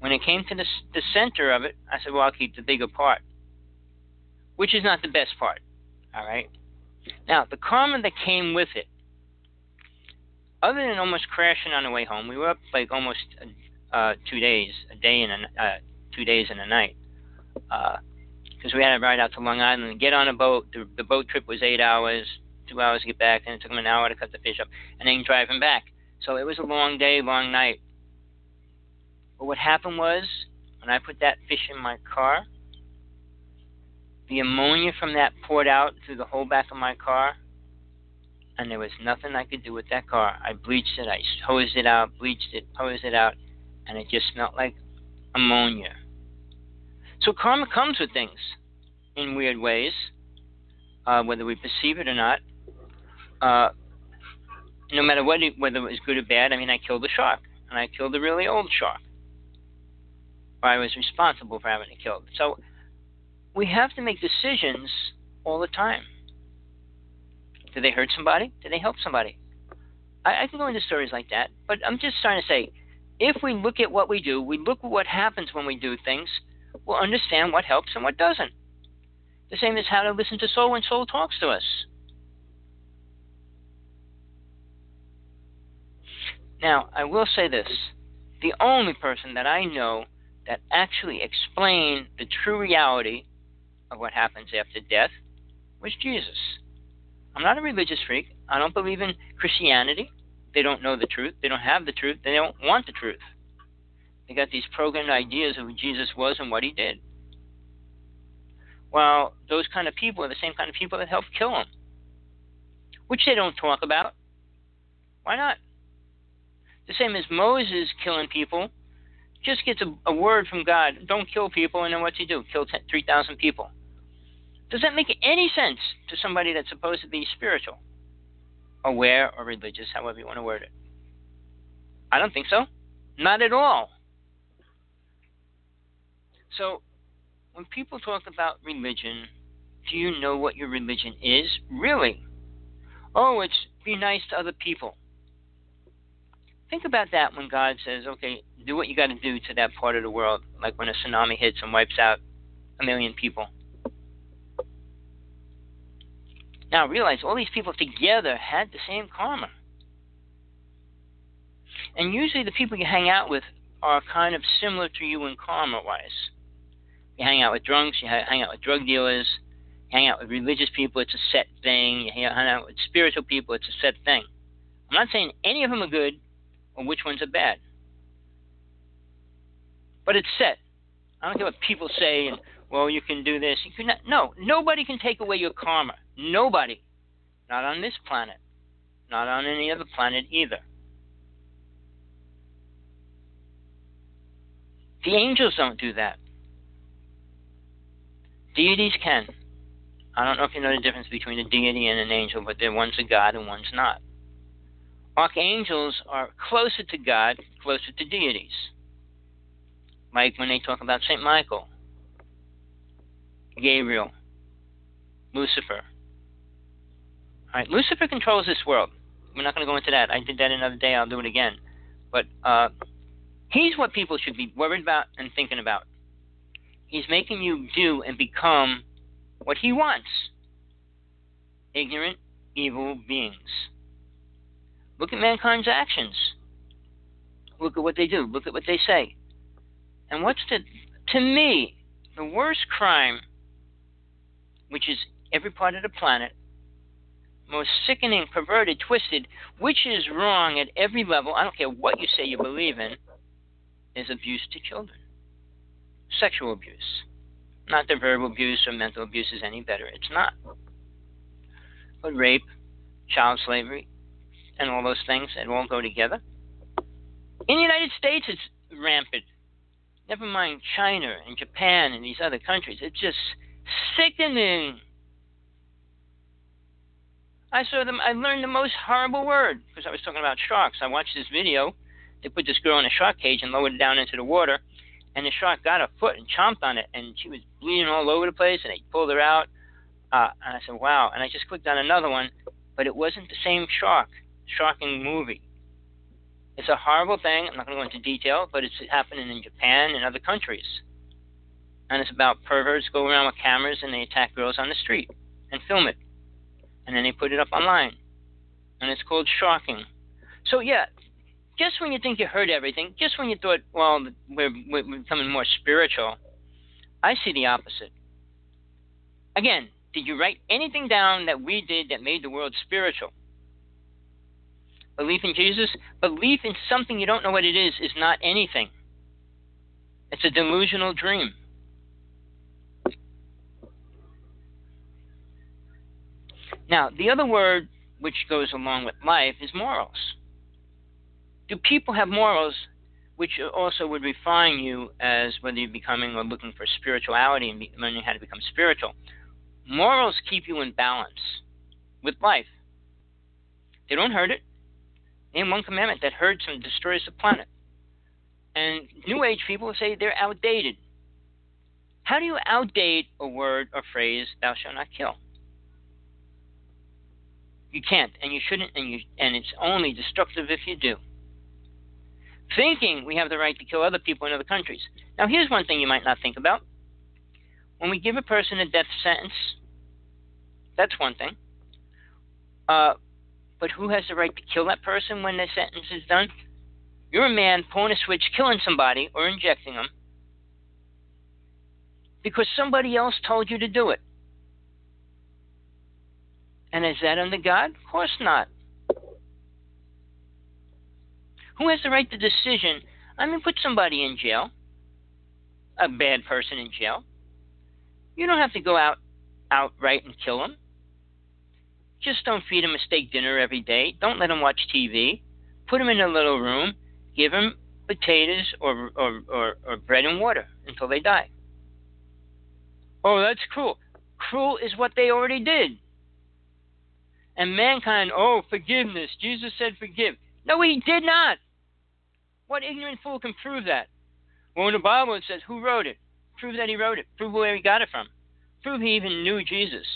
When it came to the, the center of it, I said, well, I'll keep the bigger part, which is not the best part. All right. Now, the karma that came with it, other than almost crashing on the way home, we were up like almost uh, two days, a day and a, uh, two days and a night, because we had to ride out to Long Island and get on a boat. The, the boat trip was eight hours, two hours to get back, and it took them an hour to cut the fish up, and then driving back. So it was a long day, long night. But what happened was, when I put that fish in my car, the ammonia from that poured out through the whole back of my car, and there was nothing I could do with that car. I bleached it, I hosed it out, bleached it, hosed it out, and it just smelled like ammonia. So karma comes with things in weird ways, uh, whether we perceive it or not. Uh, no matter what it, whether it was good or bad, I mean, I killed a shark, and I killed a really old shark. I was responsible for having it killed. So we have to make decisions all the time. Did they hurt somebody? Did they help somebody? I, I can go into stories like that, but I'm just trying to say if we look at what we do, we look at what happens when we do things, we'll understand what helps and what doesn't. The same as how to listen to soul when soul talks to us. Now, I will say this the only person that I know that actually explained the true reality of what happens after death was Jesus. I'm not a religious freak. I don't believe in Christianity. They don't know the truth. They don't have the truth. They don't want the truth. They got these programmed ideas of who Jesus was and what he did. Well, those kind of people are the same kind of people that helped kill him, which they don't talk about. Why not? The same as Moses killing people just gets a, a word from God, don't kill people, and then what's he do? Kill 3,000 people. Does that make any sense to somebody that's supposed to be spiritual, aware, or religious, however you want to word it? I don't think so. Not at all. So, when people talk about religion, do you know what your religion is? Really? Oh, it's be nice to other people. Think about that when God says, okay, do what you got to do to that part of the world, like when a tsunami hits and wipes out a million people. Now realize all these people together had the same karma. And usually the people you hang out with are kind of similar to you in karma wise. You hang out with drunks, you hang out with drug dealers, you hang out with religious people, it's a set thing. You hang out with spiritual people, it's a set thing. I'm not saying any of them are good or which ones are bad. But it's set. I don't care what people say and well you can do this. You can not, no, nobody can take away your karma. Nobody. Not on this planet. Not on any other planet either. The angels don't do that. Deities can. I don't know if you know the difference between a deity and an angel, but they're one's a god and one's not. Archangels are closer to God, closer to deities. Like when they talk about St. Michael, Gabriel, Lucifer. All right, Lucifer controls this world. We're not going to go into that. I did that another day. I'll do it again. But uh, he's what people should be worried about and thinking about. He's making you do and become what he wants ignorant, evil beings. Look at mankind's actions. Look at what they do. Look at what they say. And what's the, to me, the worst crime, which is every part of the planet, most sickening, perverted, twisted, which is wrong at every level, I don't care what you say you believe in, is abuse to children. Sexual abuse. Not that verbal abuse or mental abuse is any better. It's not. But rape, child slavery, and all those things that all go together. In the United States, it's rampant. Never mind China and Japan and these other countries. It's just sickening. I saw them. I learned the most horrible word because I was talking about sharks. I watched this video. They put this girl in a shark cage and lowered it down into the water, and the shark got her foot and chomped on it, and she was bleeding all over the place. And they pulled her out. Uh, and I said, "Wow!" And I just clicked on another one, but it wasn't the same shark shocking movie. It's a horrible thing. I'm not going to go into detail, but it's happening in Japan and other countries. And it's about perverts go around with cameras and they attack girls on the street and film it. And then they put it up online. And it's called shocking. So, yeah, just when you think you heard everything, just when you thought, well, we're, we're becoming more spiritual, I see the opposite. Again, did you write anything down that we did that made the world spiritual? Belief in Jesus, belief in something you don't know what it is, is not anything. It's a delusional dream. Now, the other word which goes along with life is morals. Do people have morals which also would refine you as whether you're becoming or looking for spirituality and learning how to become spiritual? Morals keep you in balance with life. They don't hurt it, Name one commandment that hurts and destroys the planet. And New Age people say they're outdated. How do you outdate a word or phrase, thou shalt not kill? You can't, and you shouldn't, and, you, and it's only destructive if you do. Thinking we have the right to kill other people in other countries. Now, here's one thing you might not think about. When we give a person a death sentence, that's one thing. Uh, but who has the right to kill that person when the sentence is done? You're a man pulling a switch, killing somebody, or injecting them because somebody else told you to do it. And is that under God? Of course not. Who has the right to decision? I mean, put somebody in jail, a bad person in jail. You don't have to go out outright and kill them. Just don't feed him a steak dinner every day. Don't let him watch TV. Put him in a little room. Give him potatoes or, or, or, or bread and water until they die. Oh, that's cruel. Cruel is what they already did. And mankind, oh, forgiveness. Jesus said forgive. No, he did not. What ignorant fool can prove that? Well, in the Bible it says, who wrote it? Prove that he wrote it. Prove where he got it from. Prove he even knew Jesus.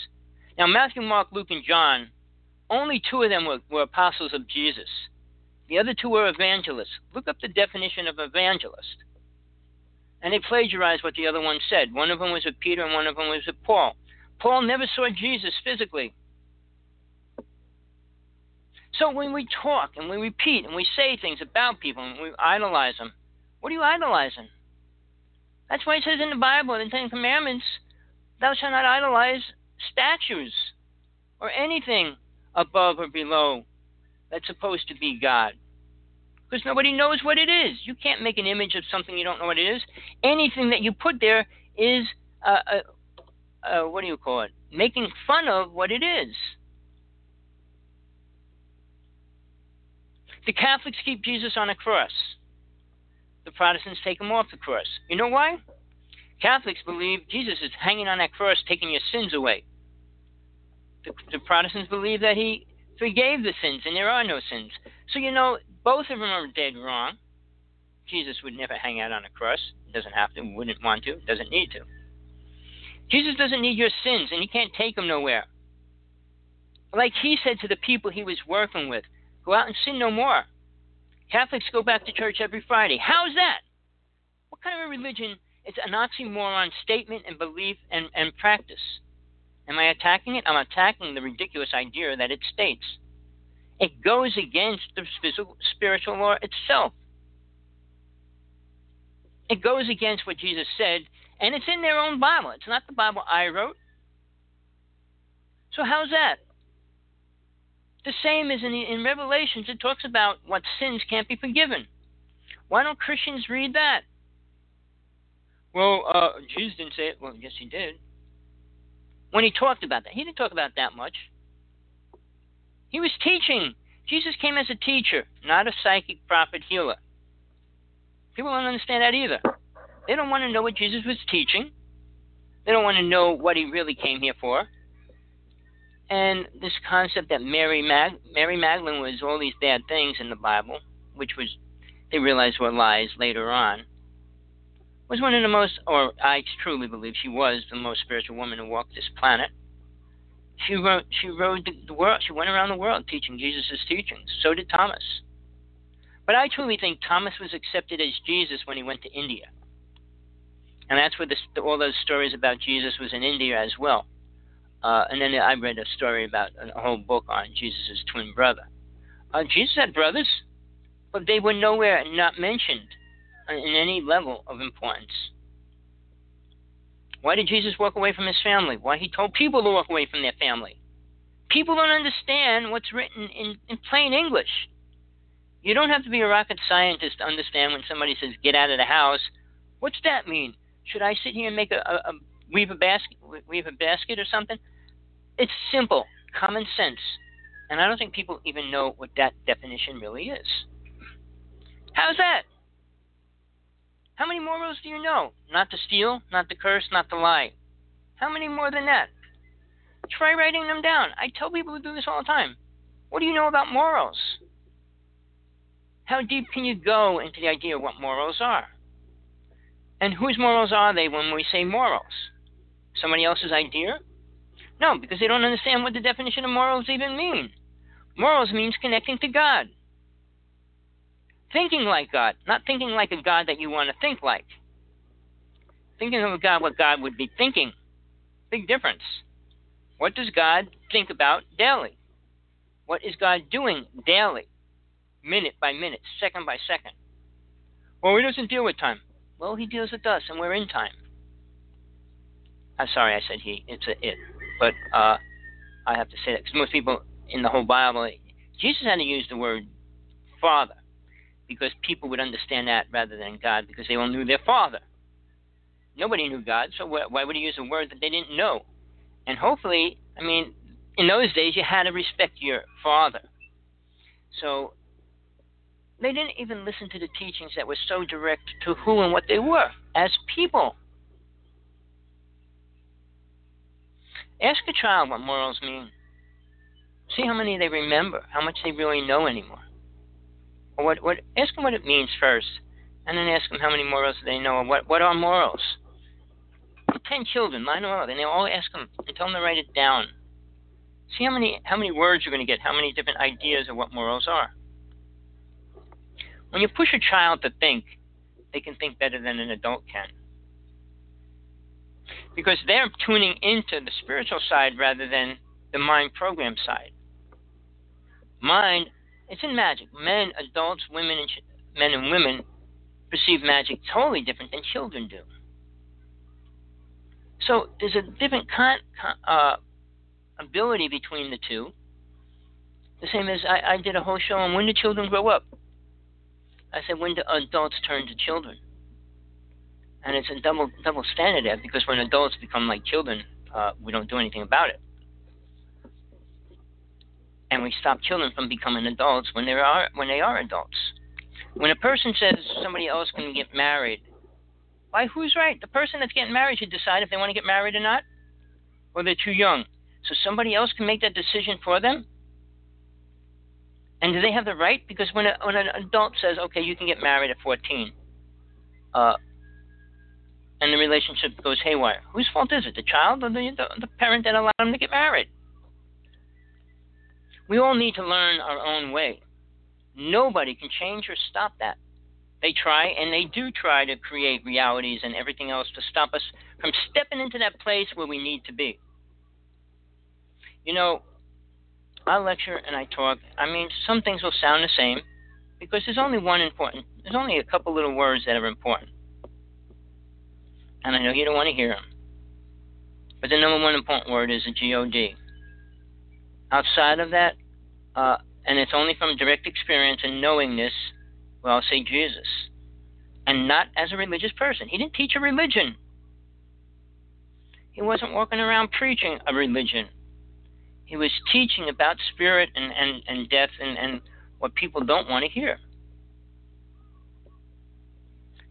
Now, Matthew, Mark, Luke, and John, only two of them were, were apostles of Jesus. The other two were evangelists. Look up the definition of evangelist. And they plagiarized what the other one said. One of them was with Peter and one of them was with Paul. Paul never saw Jesus physically. So when we talk and we repeat and we say things about people and we idolize them, what are you idolizing? That's why it says in the Bible, in the Ten Commandments, thou shalt not idolize statues or anything above or below that's supposed to be God. Because nobody knows what it is. You can't make an image of something you don't know what it is. Anything that you put there is, uh, uh, uh, what do you call it? Making fun of what it is. The Catholics keep Jesus on a cross. The Protestants take him off the cross. You know why? Catholics believe Jesus is hanging on that cross, taking your sins away. The, the Protestants believe that he forgave the sins and there are no sins. So, you know, both of them are dead wrong. Jesus would never hang out on a cross. Doesn't have to, wouldn't want to, doesn't need to. Jesus doesn't need your sins and he can't take them nowhere. Like he said to the people he was working with, Go out and sin no more. Catholics go back to church every Friday. How's that? What kind of a religion is an oxymoron statement and belief and, and practice? Am I attacking it? I'm attacking the ridiculous idea that it states. It goes against the physical, spiritual law itself. It goes against what Jesus said, and it's in their own Bible. It's not the Bible I wrote. So, how's that? The same as in, in Revelations, it talks about what sins can't be forgiven. Why don't Christians read that? Well, uh, Jesus didn't say it. Well, yes, he did. When he talked about that, he didn't talk about that much. He was teaching. Jesus came as a teacher, not a psychic prophet healer. People don't understand that either. They don't want to know what Jesus was teaching. They don't want to know what he really came here for and this concept that Mary Mag- Mary Magdalene was all these bad things in the Bible, which was they realized were lies later on, was one of the most, or I truly believe she was the most spiritual woman who walked this planet. She wrote, she rode the, the world. She went around the world teaching Jesus' teachings. So did Thomas. But I truly think Thomas was accepted as Jesus when he went to India, and that's where all those stories about Jesus was in India as well. Uh, and then I read a story about a whole book on Jesus' twin brother. Uh, Jesus had brothers, but they were nowhere not mentioned in any level of importance. Why did Jesus walk away from his family? Why he told people to walk away from their family. People don't understand what's written in, in plain English. You don't have to be a rocket scientist to understand when somebody says get out of the house. What's that mean? Should I sit here and make a, a, a weave a basket weave a basket or something? It's simple, common sense. And I don't think people even know what that definition really is. How's that? How many morals do you know? Not to steal, not to curse, not to lie. How many more than that? Try writing them down. I tell people to do this all the time. What do you know about morals? How deep can you go into the idea of what morals are? And whose morals are they when we say morals? Somebody else's idea? No, because they don't understand what the definition of morals even mean. Morals means connecting to God. Thinking like God, not thinking like a God that you want to think like. Thinking of God what God would be thinking. Big difference. What does God think about daily? What is God doing daily? Minute by minute, second by second. Well, he doesn't deal with time. Well, he deals with us, and we're in time. I'm sorry, I said he. It's a it. But uh, I have to say that because most people in the whole Bible, Jesus had to use the word Father because people would understand that rather than God because they all knew their Father. Nobody knew God, so why would he use a word that they didn't know? And hopefully, I mean, in those days you had to respect your father. So they didn't even listen to the teachings that were so direct to who and what they were as people. Ask a child what morals mean. See how many they remember, how much they really know anymore. Or what, what, ask them what it means first, and then ask them how many morals they know, or what, what are morals. ten children, line them up, and they all ask them and tell them to write it down. See how many how many words you're going to get, how many different ideas of what morals are. When you push a child to think, they can think better than an adult can. Because they're tuning into the spiritual side rather than the mind program side. Mind, it's in magic. Men, adults, women, and ch- men and women perceive magic totally different than children do. So there's a different con- uh, ability between the two. The same as I, I did a whole show on when do children grow up. I said when do adults turn to children, and it's a double double standard there because when adults become like children, uh, we don't do anything about it, and we stop children from becoming adults when they are when they are adults. When a person says somebody else can get married, why who's right? The person that's getting married should decide if they want to get married or not, or they're too young. So somebody else can make that decision for them? And do they have the right? Because when, a, when an adult says, okay, you can get married at 14, uh, and the relationship goes haywire, whose fault is it? The child or the, the, the parent that allowed them to get married? We all need to learn our own way. Nobody can change or stop that. They try, and they do try to create realities and everything else to stop us from stepping into that place where we need to be. You know, I lecture and I talk. I mean, some things will sound the same because there's only one important. There's only a couple little words that are important, and I know you don't want to hear them. But the number one important word is the G O D. Outside of that, uh, and it's only from direct experience and knowing this, well, I'll say Jesus, and not as a religious person. He didn't teach a religion. He wasn't walking around preaching a religion. He was teaching about spirit and, and, and death and, and what people don't want to hear.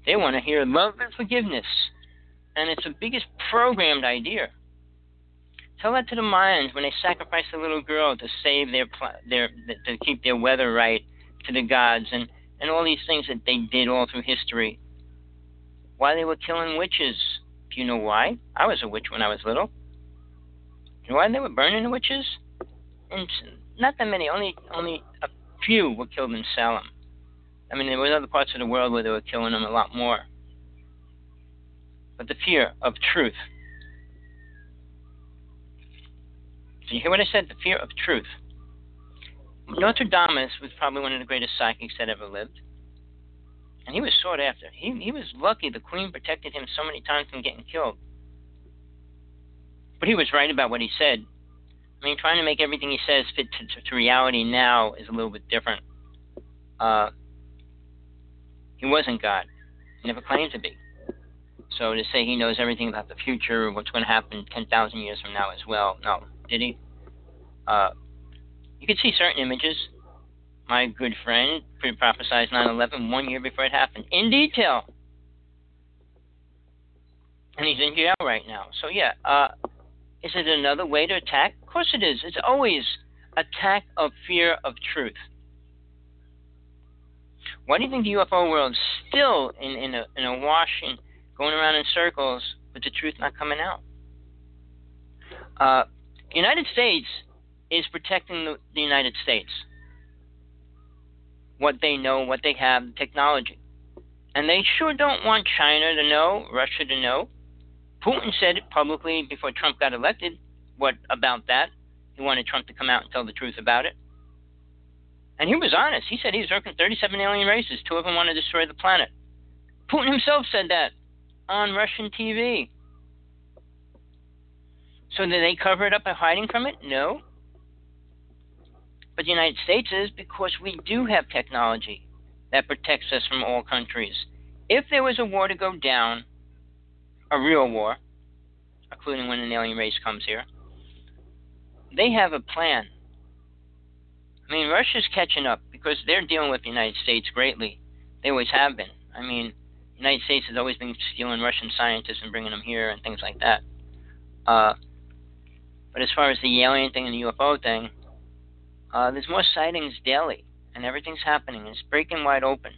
They want to hear love and forgiveness. And it's the biggest programmed idea. Tell that to the Mayans when they sacrificed a little girl to save their their to keep their weather right to the gods and and all these things that they did all through history. Why they were killing witches? Do you know why? I was a witch when I was little. Why they were burning witches? And not that many, only only a few were killed in Salem. I mean, there were other parts of the world where they were killing them a lot more. But the fear of truth. Did you hear what I said? The fear of truth. Nostradamus was probably one of the greatest psychics that ever lived. And he was sought after. He, he was lucky the queen protected him so many times from getting killed. But he was right about what he said. I mean, trying to make everything he says fit to, to, to reality now is a little bit different. Uh, he wasn't God. He never claimed to be. So to say he knows everything about the future, what's going to happen 10,000 years from now as well, no. Did he? Uh, you could see certain images. My good friend pre-prophesied 9 11 one year before it happened, in detail. And he's in jail right now. So, yeah, uh, is it another way to attack? Of course it is. It's always attack of fear of truth. Why do you think the UFO world is still in, in, a, in a wash and going around in circles with the truth not coming out? Uh, United States is protecting the, the United States. What they know, what they have, the technology. And they sure don't want China to know, Russia to know. Putin said it publicly before Trump got elected. What about that? He wanted Trump to come out and tell the truth about it. And he was honest. He said he's working 37 alien races. Two of them want to destroy the planet. Putin himself said that on Russian TV. So did they cover it up by hiding from it? No. But the United States is because we do have technology that protects us from all countries. If there was a war to go down, a real war, including when an alien race comes here, they have a plan. I mean, Russia's catching up because they're dealing with the United States greatly. They always have been. I mean, United States has always been stealing Russian scientists and bringing them here and things like that. Uh, but as far as the alien thing and the UFO thing, uh, there's more sightings daily, and everything's happening. It's breaking wide open.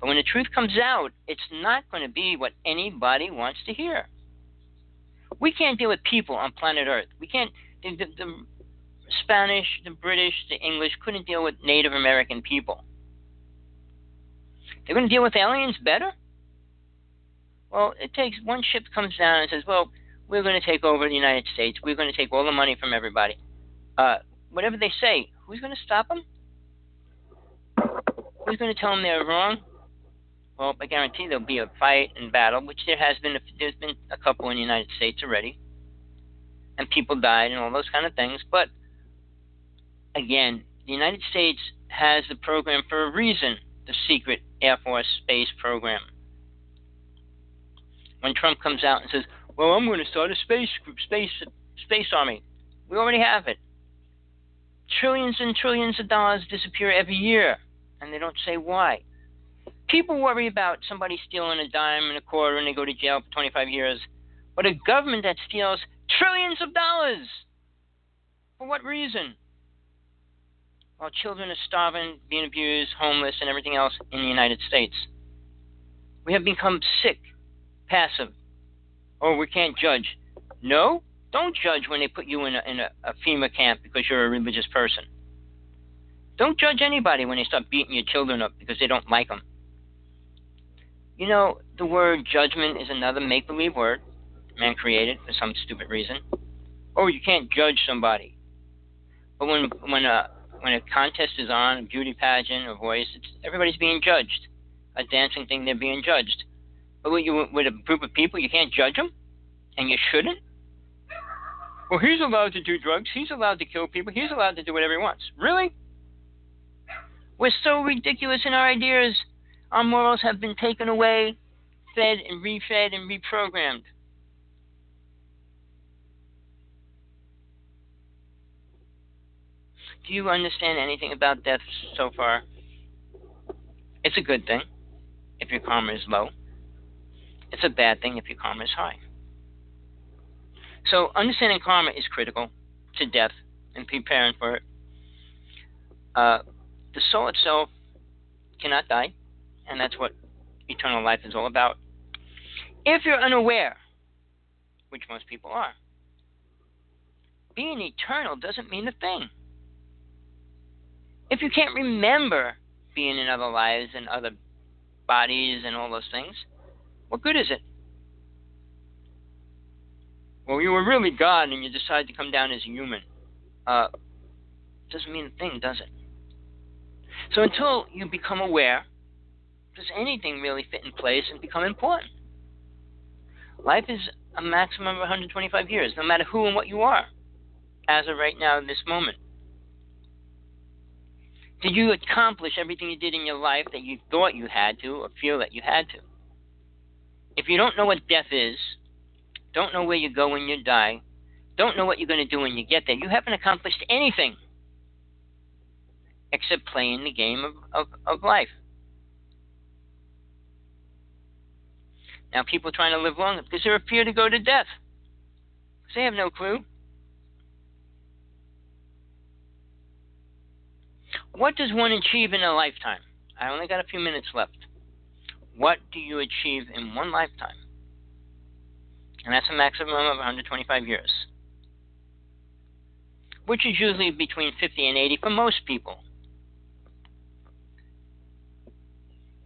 But when the truth comes out, it's not going to be what anybody wants to hear. We can't deal with people on planet Earth. We can't. The, the, the Spanish, the British, the English couldn't deal with Native American people. They're going to deal with aliens better? Well, it takes one ship comes down and says, "Well, we're going to take over the United States. We're going to take all the money from everybody." Uh, whatever they say, who's going to stop them? Who's going to tell them they're wrong? Well, I guarantee there'll be a fight and battle, which there has been. A, there's been a couple in the United States already, and people died and all those kind of things. But again, the United States has the program for a reason. The secret Air Force space program. When Trump comes out and says, "Well, I'm going to start a space group, space space army," we already have it. Trillions and trillions of dollars disappear every year, and they don't say why. People worry about somebody stealing a dime and a quarter and they go to jail for 25 years. But a government that steals trillions of dollars, for what reason? While children are starving, being abused, homeless, and everything else in the United States. We have become sick, passive. Oh, we can't judge. No, don't judge when they put you in a, in a, a FEMA camp because you're a religious person. Don't judge anybody when they start beating your children up because they don't like them. You know, the word judgment is another make believe word man created for some stupid reason. Oh, you can't judge somebody. But when when a when a contest is on, a beauty pageant or voice, everybody's being judged. A dancing thing, they're being judged. But with, you, with a group of people, you can't judge them, and you shouldn't. Well, he's allowed to do drugs. He's allowed to kill people. He's allowed to do whatever he wants. Really? We're so ridiculous in our ideas. Our morals have been taken away, fed and refed and reprogrammed. Do you understand anything about death so far? It's a good thing if your karma is low. It's a bad thing if your karma is high. So, understanding karma is critical to death and preparing for it. Uh, the soul itself cannot die, and that's what eternal life is all about. If you're unaware, which most people are, being eternal doesn't mean a thing. If you can't remember being in other lives and other bodies and all those things, what good is it? Well, you were really God and you decided to come down as a human. Uh, doesn't mean a thing, does it? So until you become aware, does anything really fit in place and become important? Life is a maximum of 125 years, no matter who and what you are, as of right now, in this moment. Did you accomplish everything you did in your life that you thought you had to or feel that you had to? If you don't know what death is, don't know where you go when you die, don't know what you're going to do when you get there, you haven't accomplished anything except playing the game of, of, of life. Now, people trying to live longer because they're afraid to go to death. They have no clue. What does one achieve in a lifetime? I only got a few minutes left. What do you achieve in one lifetime? And that's a maximum of 125 years, which is usually between 50 and 80 for most people.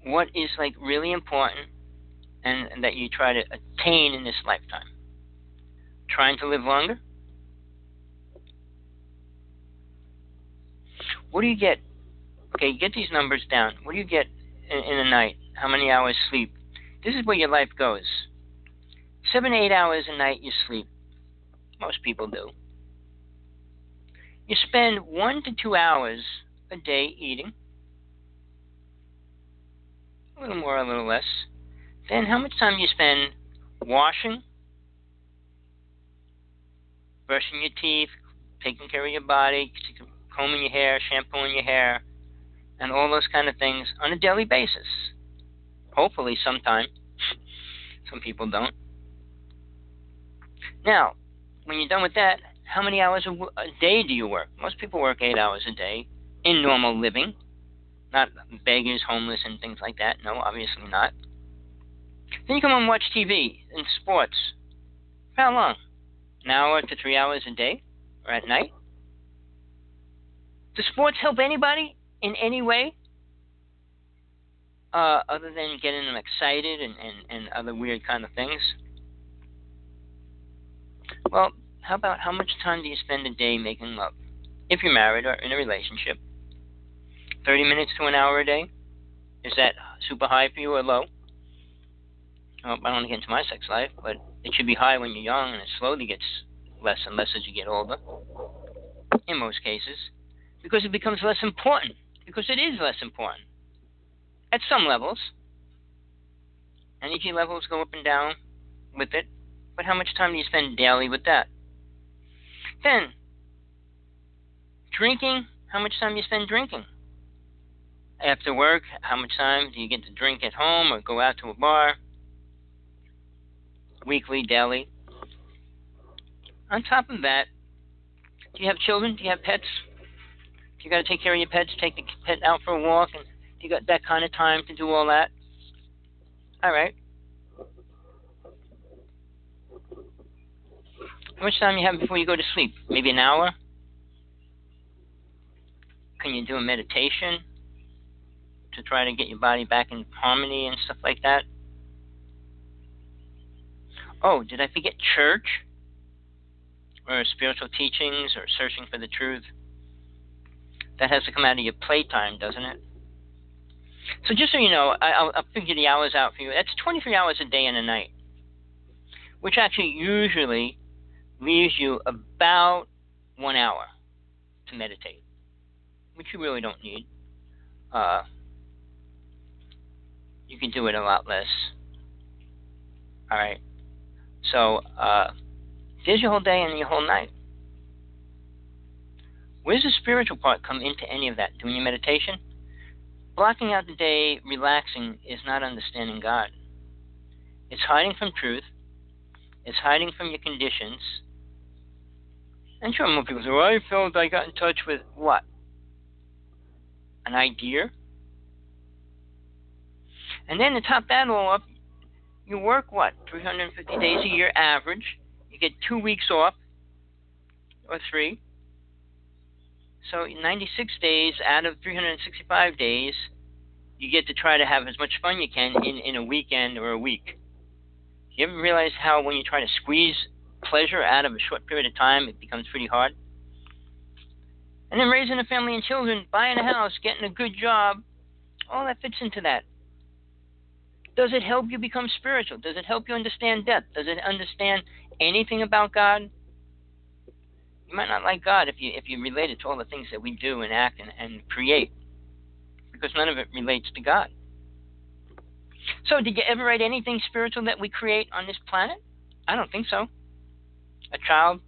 What is like really important and, and that you try to attain in this lifetime? Trying to live longer? What do you get? Okay, get these numbers down. What do you get in, in a night? How many hours sleep? This is where your life goes. Seven, eight hours a night you sleep. Most people do. You spend one to two hours a day eating. A little more, a little less. Then how much time you spend washing, brushing your teeth, taking care of your body, combing your hair, shampooing your hair, and all those kind of things on a daily basis. Hopefully, sometime. Some people don't. Now, when you're done with that, how many hours a, w- a day do you work? Most people work eight hours a day in normal living, not beggars, homeless, and things like that. No, obviously not. Then you come and watch TV and sports how long? An hour to three hours a day? Or at night? Do sports help anybody in any way? Uh, other than getting them excited and, and, and other weird kind of things? Well, how about how much time do you spend a day making love? If you're married or in a relationship. 30 minutes to an hour a day? Is that super high for you or low? I don't want to get into my sex life, but it should be high when you're young and it slowly gets less and less as you get older. In most cases. Because it becomes less important. Because it is less important. At some levels. Energy levels go up and down with it. But how much time do you spend daily with that? Then, drinking, how much time do you spend drinking? After work, how much time do you get to drink at home or go out to a bar? Weekly, daily. On top of that, do you have children? Do you have pets? Do you got to take care of your pets? Take the pet out for a walk, and you got that kind of time to do all that? All right. How much time you have before you go to sleep? Maybe an hour? Can you do a meditation to try to get your body back in harmony and stuff like that? Oh, did I forget church? Or spiritual teachings or searching for the truth? That has to come out of your playtime, doesn't it? So just so you know, I, will I'll figure the hours out for you. That's 23 hours a day and a night, which actually usually leaves you about one hour to meditate, which you really don't need. Uh, you can do it a lot less. All right. So uh, your whole day and your whole night. Where does the spiritual part come into any of that? Doing your meditation? Blocking out the day, relaxing, is not understanding God. It's hiding from truth. It's hiding from your conditions and sure, more people say, well, I felt I got in touch with what? An idea? And then to top that all up, you work what? 350 days a year average. You get two weeks off, or three. So 96 days out of 365 days, you get to try to have as much fun you can in, in a weekend or a week. You ever realize how when you try to squeeze pleasure out of a short period of time, it becomes pretty hard. And then raising a family and children, buying a house, getting a good job, all that fits into that. Does it help you become spiritual? Does it help you understand death? Does it understand anything about God? You might not like God if you if you relate it to all the things that we do and act and, and create, because none of it relates to God. So, did you ever write anything spiritual that we create on this planet? I don't think so a child,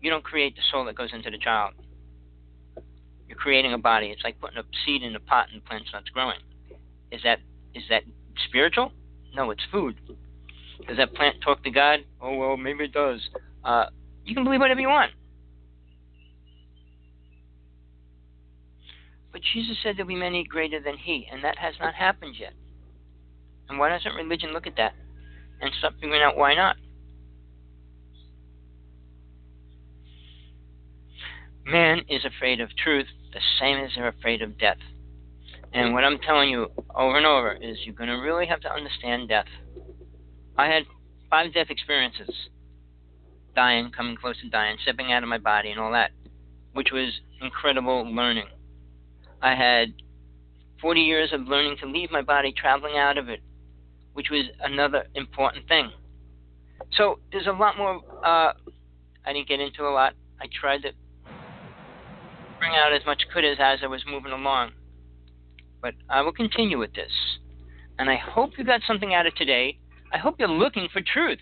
you don't create the soul that goes into the child. You're creating a body. It's like putting a seed in a pot and the plant starts growing. Is that is that spiritual? No, it's food. Does that plant talk to God? Oh well, maybe it does. Uh, you can believe whatever you want. But Jesus said there'll be many greater than He, and that has not happened yet. And why doesn't religion look at that and start figuring out why not? Man is afraid of truth the same as they're afraid of death. And what I'm telling you over and over is you're going to really have to understand death. I had five death experiences dying, coming close to dying, stepping out of my body, and all that, which was incredible learning. I had 40 years of learning to leave my body, traveling out of it, which was another important thing. So there's a lot more. Uh, I didn't get into a lot. I tried to bring out as much could as as I was moving along. But I will continue with this. And I hope you got something out of today. I hope you're looking for truth.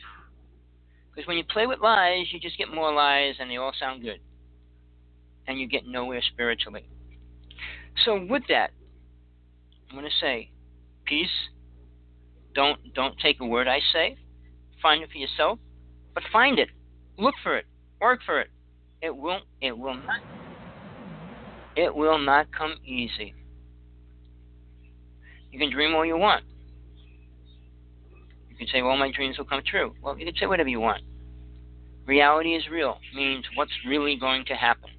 Because when you play with lies, you just get more lies and they all sound good. And you get nowhere spiritually. So with that, I'm going to say peace. Don't don't take a word I say. Find it for yourself, but find it. Look for it. Work for it. It won't. it will not it will not come easy. You can dream all you want. You say, well, my dreams will come true. Well, you could say whatever you want. Reality is real, means what's really going to happen.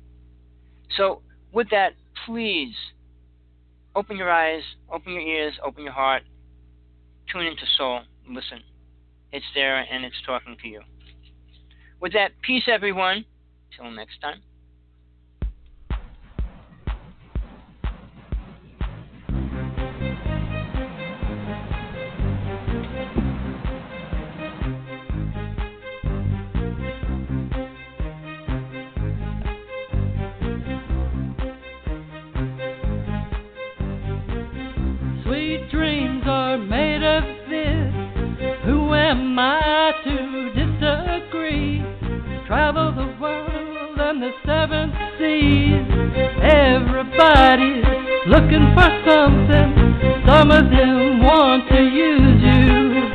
So, with that, please open your eyes, open your ears, open your heart, tune into soul, listen. It's there and it's talking to you. With that, peace, everyone. Till next time. Am I to disagree? Travel the world and the seven seas. Everybody's looking for something. Some of them want to use you.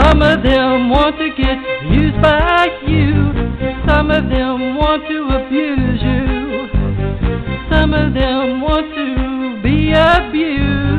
Some of them want to get used by you. Some of them want to abuse you. Some of them want to be abused.